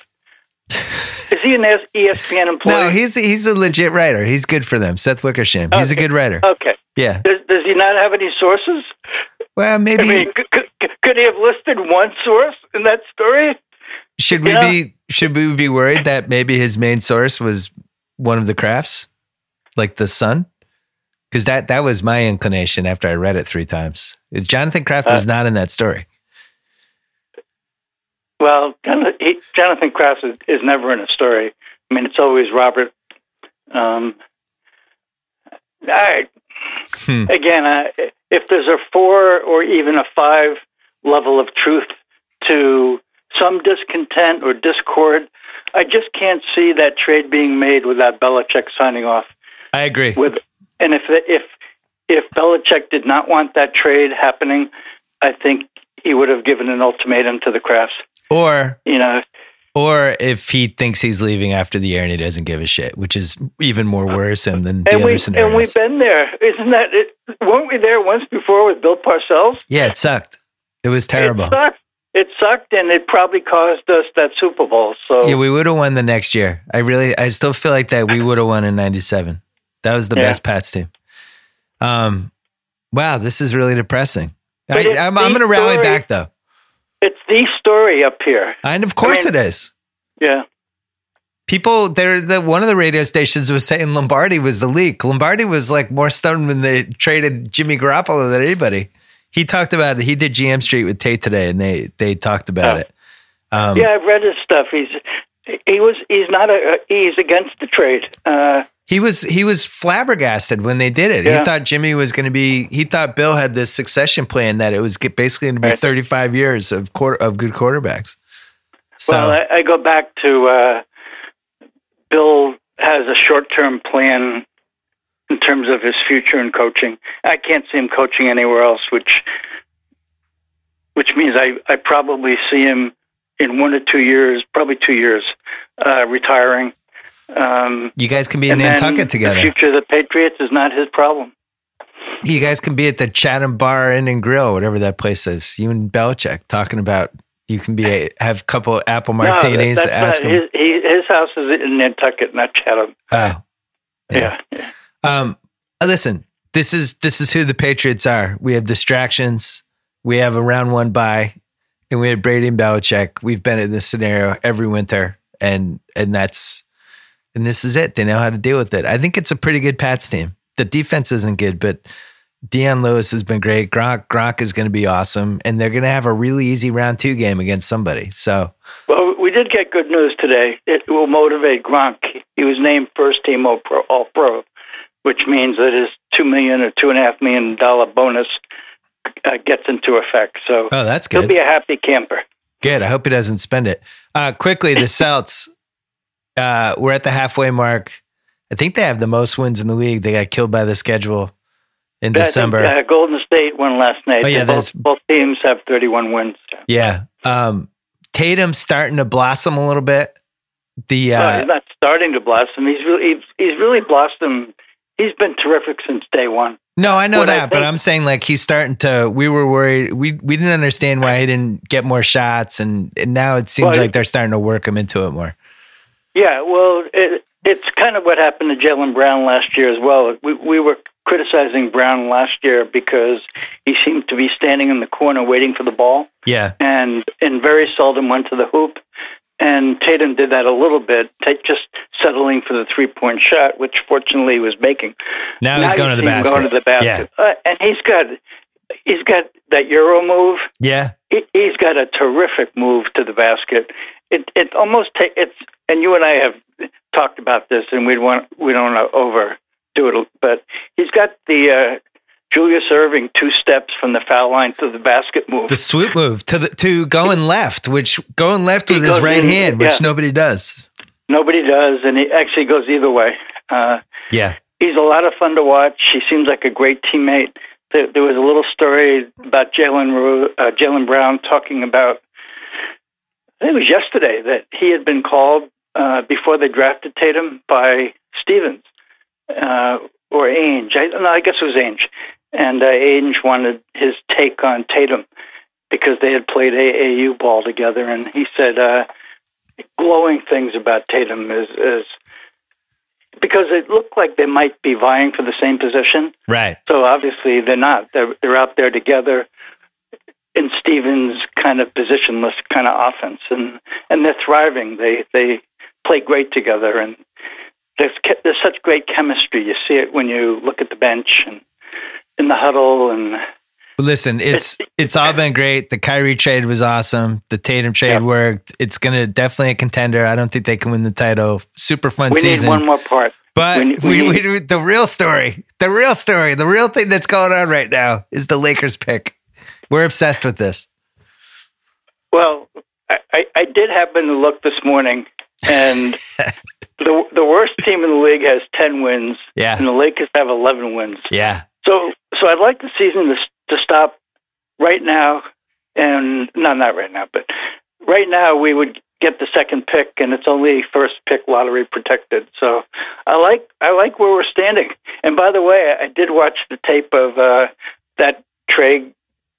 is he an ESPN employee? No, he's he's a legit writer. He's good for them. Seth Wickersham. He's okay. a good writer. Okay. Yeah. Does, does he not have any sources? Well, maybe. I mean, could, could, he have listed one source in that story? Should we be should we be worried that maybe his main source was one of the Krafts, like the son? Because that that was my inclination after I read it three times. Jonathan Kraft uh, was not in that story. Well, Jonathan Kraft is, is, never in a story. I mean, it's always Robert. Um, I, hmm. Again, uh, if there's a four or even a five level of truth to some discontent or discord, I just can't see that trade being made without Belichick signing off. I agree. With and if if if Belichick did not want that trade happening, I think he would have given an ultimatum to the Krafts. Or you know, or if he thinks he's leaving after the year and he doesn't give a shit, which is even more worrisome than the and other scenarios. And we've been there, isn't that? It, weren't we there once before with Bill Parcells? Yeah, it sucked. It was terrible. It sucked. It sucked, and it probably caused us that Super Bowl. So yeah, we would have won the next year. I really, I still feel like that we would have won in '97. That was the yeah. best Pats team. Um, wow, this is really depressing. I, am going to rally back though. It's the story up here, and of course I mean, it is. Yeah. People, there, the one of the radio stations was saying Lombardi was the leak. Lombardi was like more stunned when they traded Jimmy Garoppolo than anybody. He talked about it. He did GM Street with Tate today, and they they talked about oh. it. Um, yeah, I've read his stuff. He's he was he's not a he's against the trade. Uh, he was he was flabbergasted when they did it. Yeah. He thought Jimmy was going to be. He thought Bill had this succession plan that it was basically going to be right. 35 years of quarter, of good quarterbacks. So, well, I, I go back to uh, Bill has a short term plan in terms of his future in coaching. I can't see him coaching anywhere else, which which means I, I probably see him in one or two years, probably two years, uh, retiring um, you guys can be in Nantucket together. The future of the Patriots is not his problem. You guys can be at the Chatham Bar Inn and Grill, whatever that place is. You and Belichick talking about you can be a, have a couple apple martinis. No, ask him. His, he, his, house is in Nantucket, not Chatham. Oh, yeah. yeah. Um, listen, this is this is who the Patriots are. We have distractions. We have a round one bye, and we had Brady and Belichick. We've been in this scenario every winter, and and that's and this is it. They know how to deal with it. I think it's a pretty good Pats team. The defense isn't good, but Dion Lewis has been great. Gronk, Gronk is going to be awesome, and they're going to have a really easy round two game against somebody. So, well, we did get good news today. It will motivate Gronk. He was named first team All Pro, All Pro which means that his two million or two and a half million dollar bonus uh, gets into effect. So, oh, that's good. He'll be a happy camper. Good. I hope he doesn't spend it. Uh, quickly, the Celts uh, we're at the halfway mark. I think they have the most wins in the league. They got killed by the schedule in December. uh, Golden State won last night. Oh, yeah, both, both, teams have 31 wins. Yeah. Um, Tatum's starting to blossom a little bit. The uh, no, he's not starting to blossom. He's really he's, he's really blossomed. He's been terrific since day one. No, I know what that, I but I'm saying like he's starting to. We were worried. We we didn't understand why he didn't get more shots, and, and now it seems well, like they're starting to work him into it more. Yeah, well, it, it's kind of what happened to Jaylen Brown last year as well. We we were criticizing Brown last year because he seemed to be standing in the corner waiting for the ball. Yeah, and and very seldom went to the hoop. And Tatum did that a little bit, just settling for the three point shot, which fortunately he was making. Now, now he's going to the basket. Going to the basket, yeah. Uh, and he's got he's got that euro move. Yeah, he, has got a terrific move to the basket. It it almost take it's and you and I have talked about this, and we want we don't want to overdo it, but he's got the uh, Julius Erving two steps from the foul line to the basket move, the swoop move to the to going left, which going left with his right in, hand, which yeah. nobody does. Nobody does, and he actually goes either way. Uh, yeah, he's a lot of fun to watch. He seems like a great teammate. There, there was a little story about Jaylen uh, Jaylen Brown talking about. I think it was yesterday that he had been called uh, before they drafted Tatum by Stevens uh, or Ainge. I, no, I guess it was Ainge. And uh, Ainge wanted his take on Tatum because they had played AAU ball together. And he said, uh, glowing things about Tatum is, is because it looked like they might be vying for the same position. Right. So obviously they're not. They're they're out there together in Stevens' kind of positionless kind of offense, and and they're thriving. They they play great together, and there's there's such great chemistry. You see it when you look at the bench and in the huddle and. Listen, it's it's all been great. The Kyrie trade was awesome. The Tatum trade Yeah. worked. It's gonna definitely a contender. I don't think they can win the title. Super fun We season. We need one more part. But We we, need- we we, need- the real story, the real story, the real thing that's going on right now is the Lakers pick. We're obsessed with this. Well, I, I, I did happen to look this morning, and the the worst team in the league has ten wins, Yeah. and the Lakers have eleven wins. Yeah. So so I'd like the season to to stop right now, and no, not right now, but right now we would get the second pick, and it's only first pick lottery protected. So I like I like where we're standing. And by the way, I did watch the tape of uh, that Trae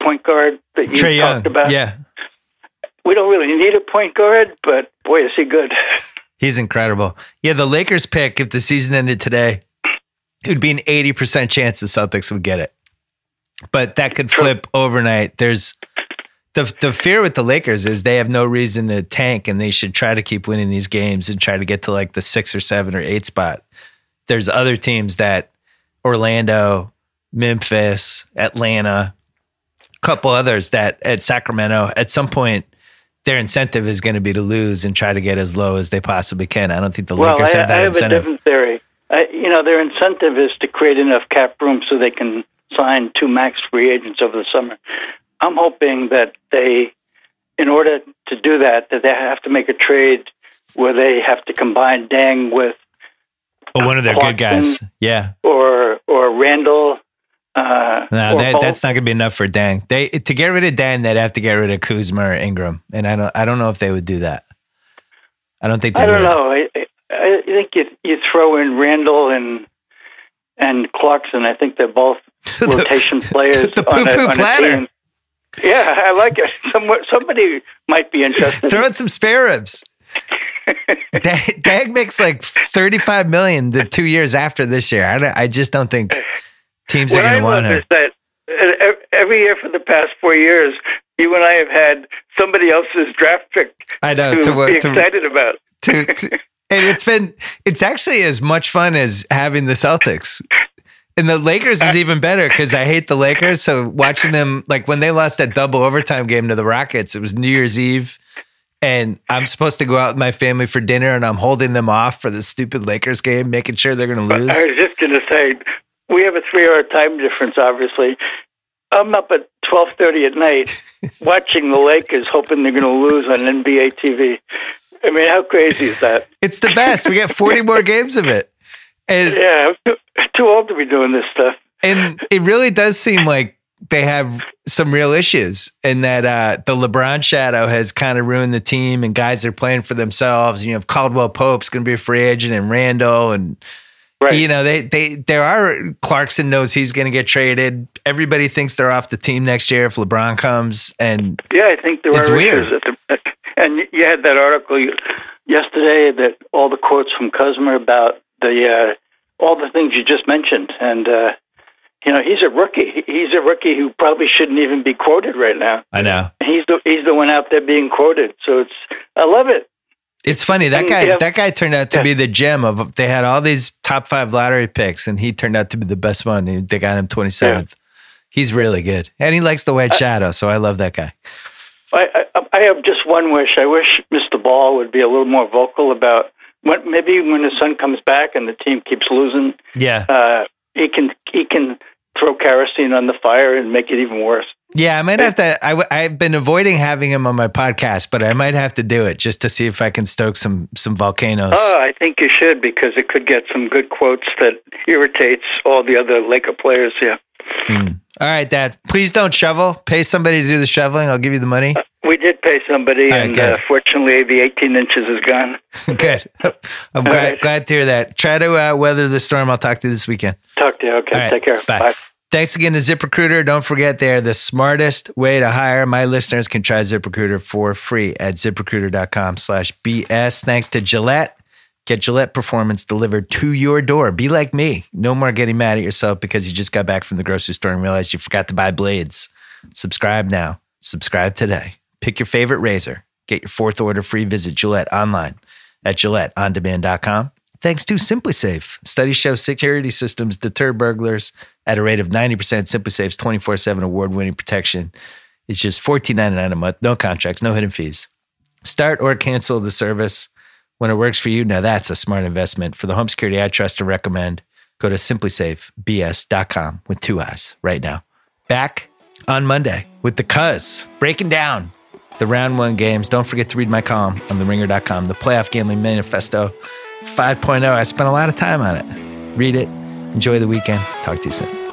point guard that you Trae talked Young. about. Yeah. We don't really need a point guard, but boy, is he good. He's incredible. Yeah, the Lakers pick, if the season ended today, it would be an 80% chance the Celtics would get it. But that could flip overnight. There's the the fear with the Lakers is they have no reason to tank and they should try to keep winning these games and try to get to like the six or seven or eight spot. There's other teams that Orlando, Memphis, Atlanta, couple others that at Sacramento, at some point, their incentive is going to be to lose and try to get as low as they possibly can. I don't think the well, Lakers I, have that I have incentive. a different theory. I, you know, their incentive is to create enough cap room so they can sign two max free agents over the summer. I'm hoping that they, in order to do that, that they have to make a trade where they have to combine Deng with but one of their good guys. Yeah. or or Randle. Uh, No, that, that's not going to be enough for Deng. They to get rid of Deng, they'd have to get rid of Kuzma or Ingram, and I don't. I don't know if they would do that. I don't think they I don't would. know. I, I- think you you throw in Randle and and Clarkson. I think they're both The- rotation players. the on a- poo-poo on a platter. Yeah, I like it. Some, somebody might be interested. Throw in some spare ribs. Deng, Deng makes like thirty-five million the two years after this year. I, don't- I just don't think teams are what going I to want love is that uh, every year for the past four years, you and I have had somebody else's draft pick I know to, to, be to, excited about. to, to and it's been it's actually as much fun as having the Celtics. And the Lakers is even better because I hate the Lakers. So watching them like when they lost that double overtime game to the Rockets, it was New Year's Eve. And I'm supposed to go out with my family for dinner and I'm holding them off for the stupid Lakers game, making sure they're gonna lose. I was just going to say, we have a three-hour time difference. Obviously, I'm up at 12:30 at night watching the Lakers, hoping they're going to lose on NBA TV. I mean, how crazy is that? It's the best. We get 40 more games of it. And Yeah, I'm too, too old to be doing this stuff. and it really does seem like they have some real issues and that uh, the LeBron shadow has kind of ruined the team and guys are playing for themselves. You know, Caldwell Pope's going to be a free agent and Randle and Right. you know, they they there are Clarkson knows he's going to get traded. Everybody thinks they're off the team next year if LeBron comes and Yeah, I think there It's are weird. the, and you had that article yesterday that all the quotes from Kuzma about the uh, all the things you just mentioned, and uh, you know he's a rookie. He's a rookie who probably shouldn't even be quoted right now. I know. He's the he's the one out there being quoted. So it's I love it. It's funny that And, guy. yeah. That guy turned out to Yeah. be the gem of. They had all these top five lottery picks, and he turned out to be the best one. They got him twenty seventh. He's really good, and he likes the white shadow. So I love that guy. I, I I have just one wish. I wish Mr. Ball would be a little more vocal about when maybe when his son comes back and the team keeps losing, Yeah, uh, he can he can throw kerosene on the fire and make it even worse. yeah. I might have to. I've been avoiding having him on my podcast, but I might have to do it just to see if I can stoke some some volcanoes. Oh, I think you should because it could get some good quotes that irritates all the other Laker players. Yeah, Hmm. All right, Dad. Please don't shovel. Pay somebody to do the shoveling. I'll give you the money. we did pay somebody, right, and uh, fortunately, the 18 inches is gone. Good. I'm glad, right. glad to hear that. Try to uh, weather the storm. I'll talk to you this weekend. Talk to you. Okay, right, take care. bye. Bye. Thanks again to ZipRecruiter. Don't forget they're the smartest way to hire. My listeners can try ZipRecruiter for free at ziprecruiter.com slash BS. Thanks to Gillette. Get Gillette performance delivered to your door. Be like me. No more getting mad at yourself because you just got back from the grocery store and realized you forgot to buy blades. Subscribe now. Subscribe today. Pick your favorite razor. Get your fourth order free. Visit Gillette online at GilletteOnDemand.com. Thanks to SimpliSafe. Studies show security systems deter burglars at a rate of 90%. Simply SimpliSafe's 24 7 award winning protection is just $14.99 a month. No contracts, no hidden fees. Start or cancel the service when it works for you. Now that's a smart investment. For the home security I trust and recommend, go to simplisafebs.com with two eyes right now. Back on Monday with the Cuz breaking down the round one games. Don't forget to read my column on theringer.com, the playoff gambling manifesto 5.0. I spent a lot of time on it. Read it. Enjoy the weekend. Talk to you soon.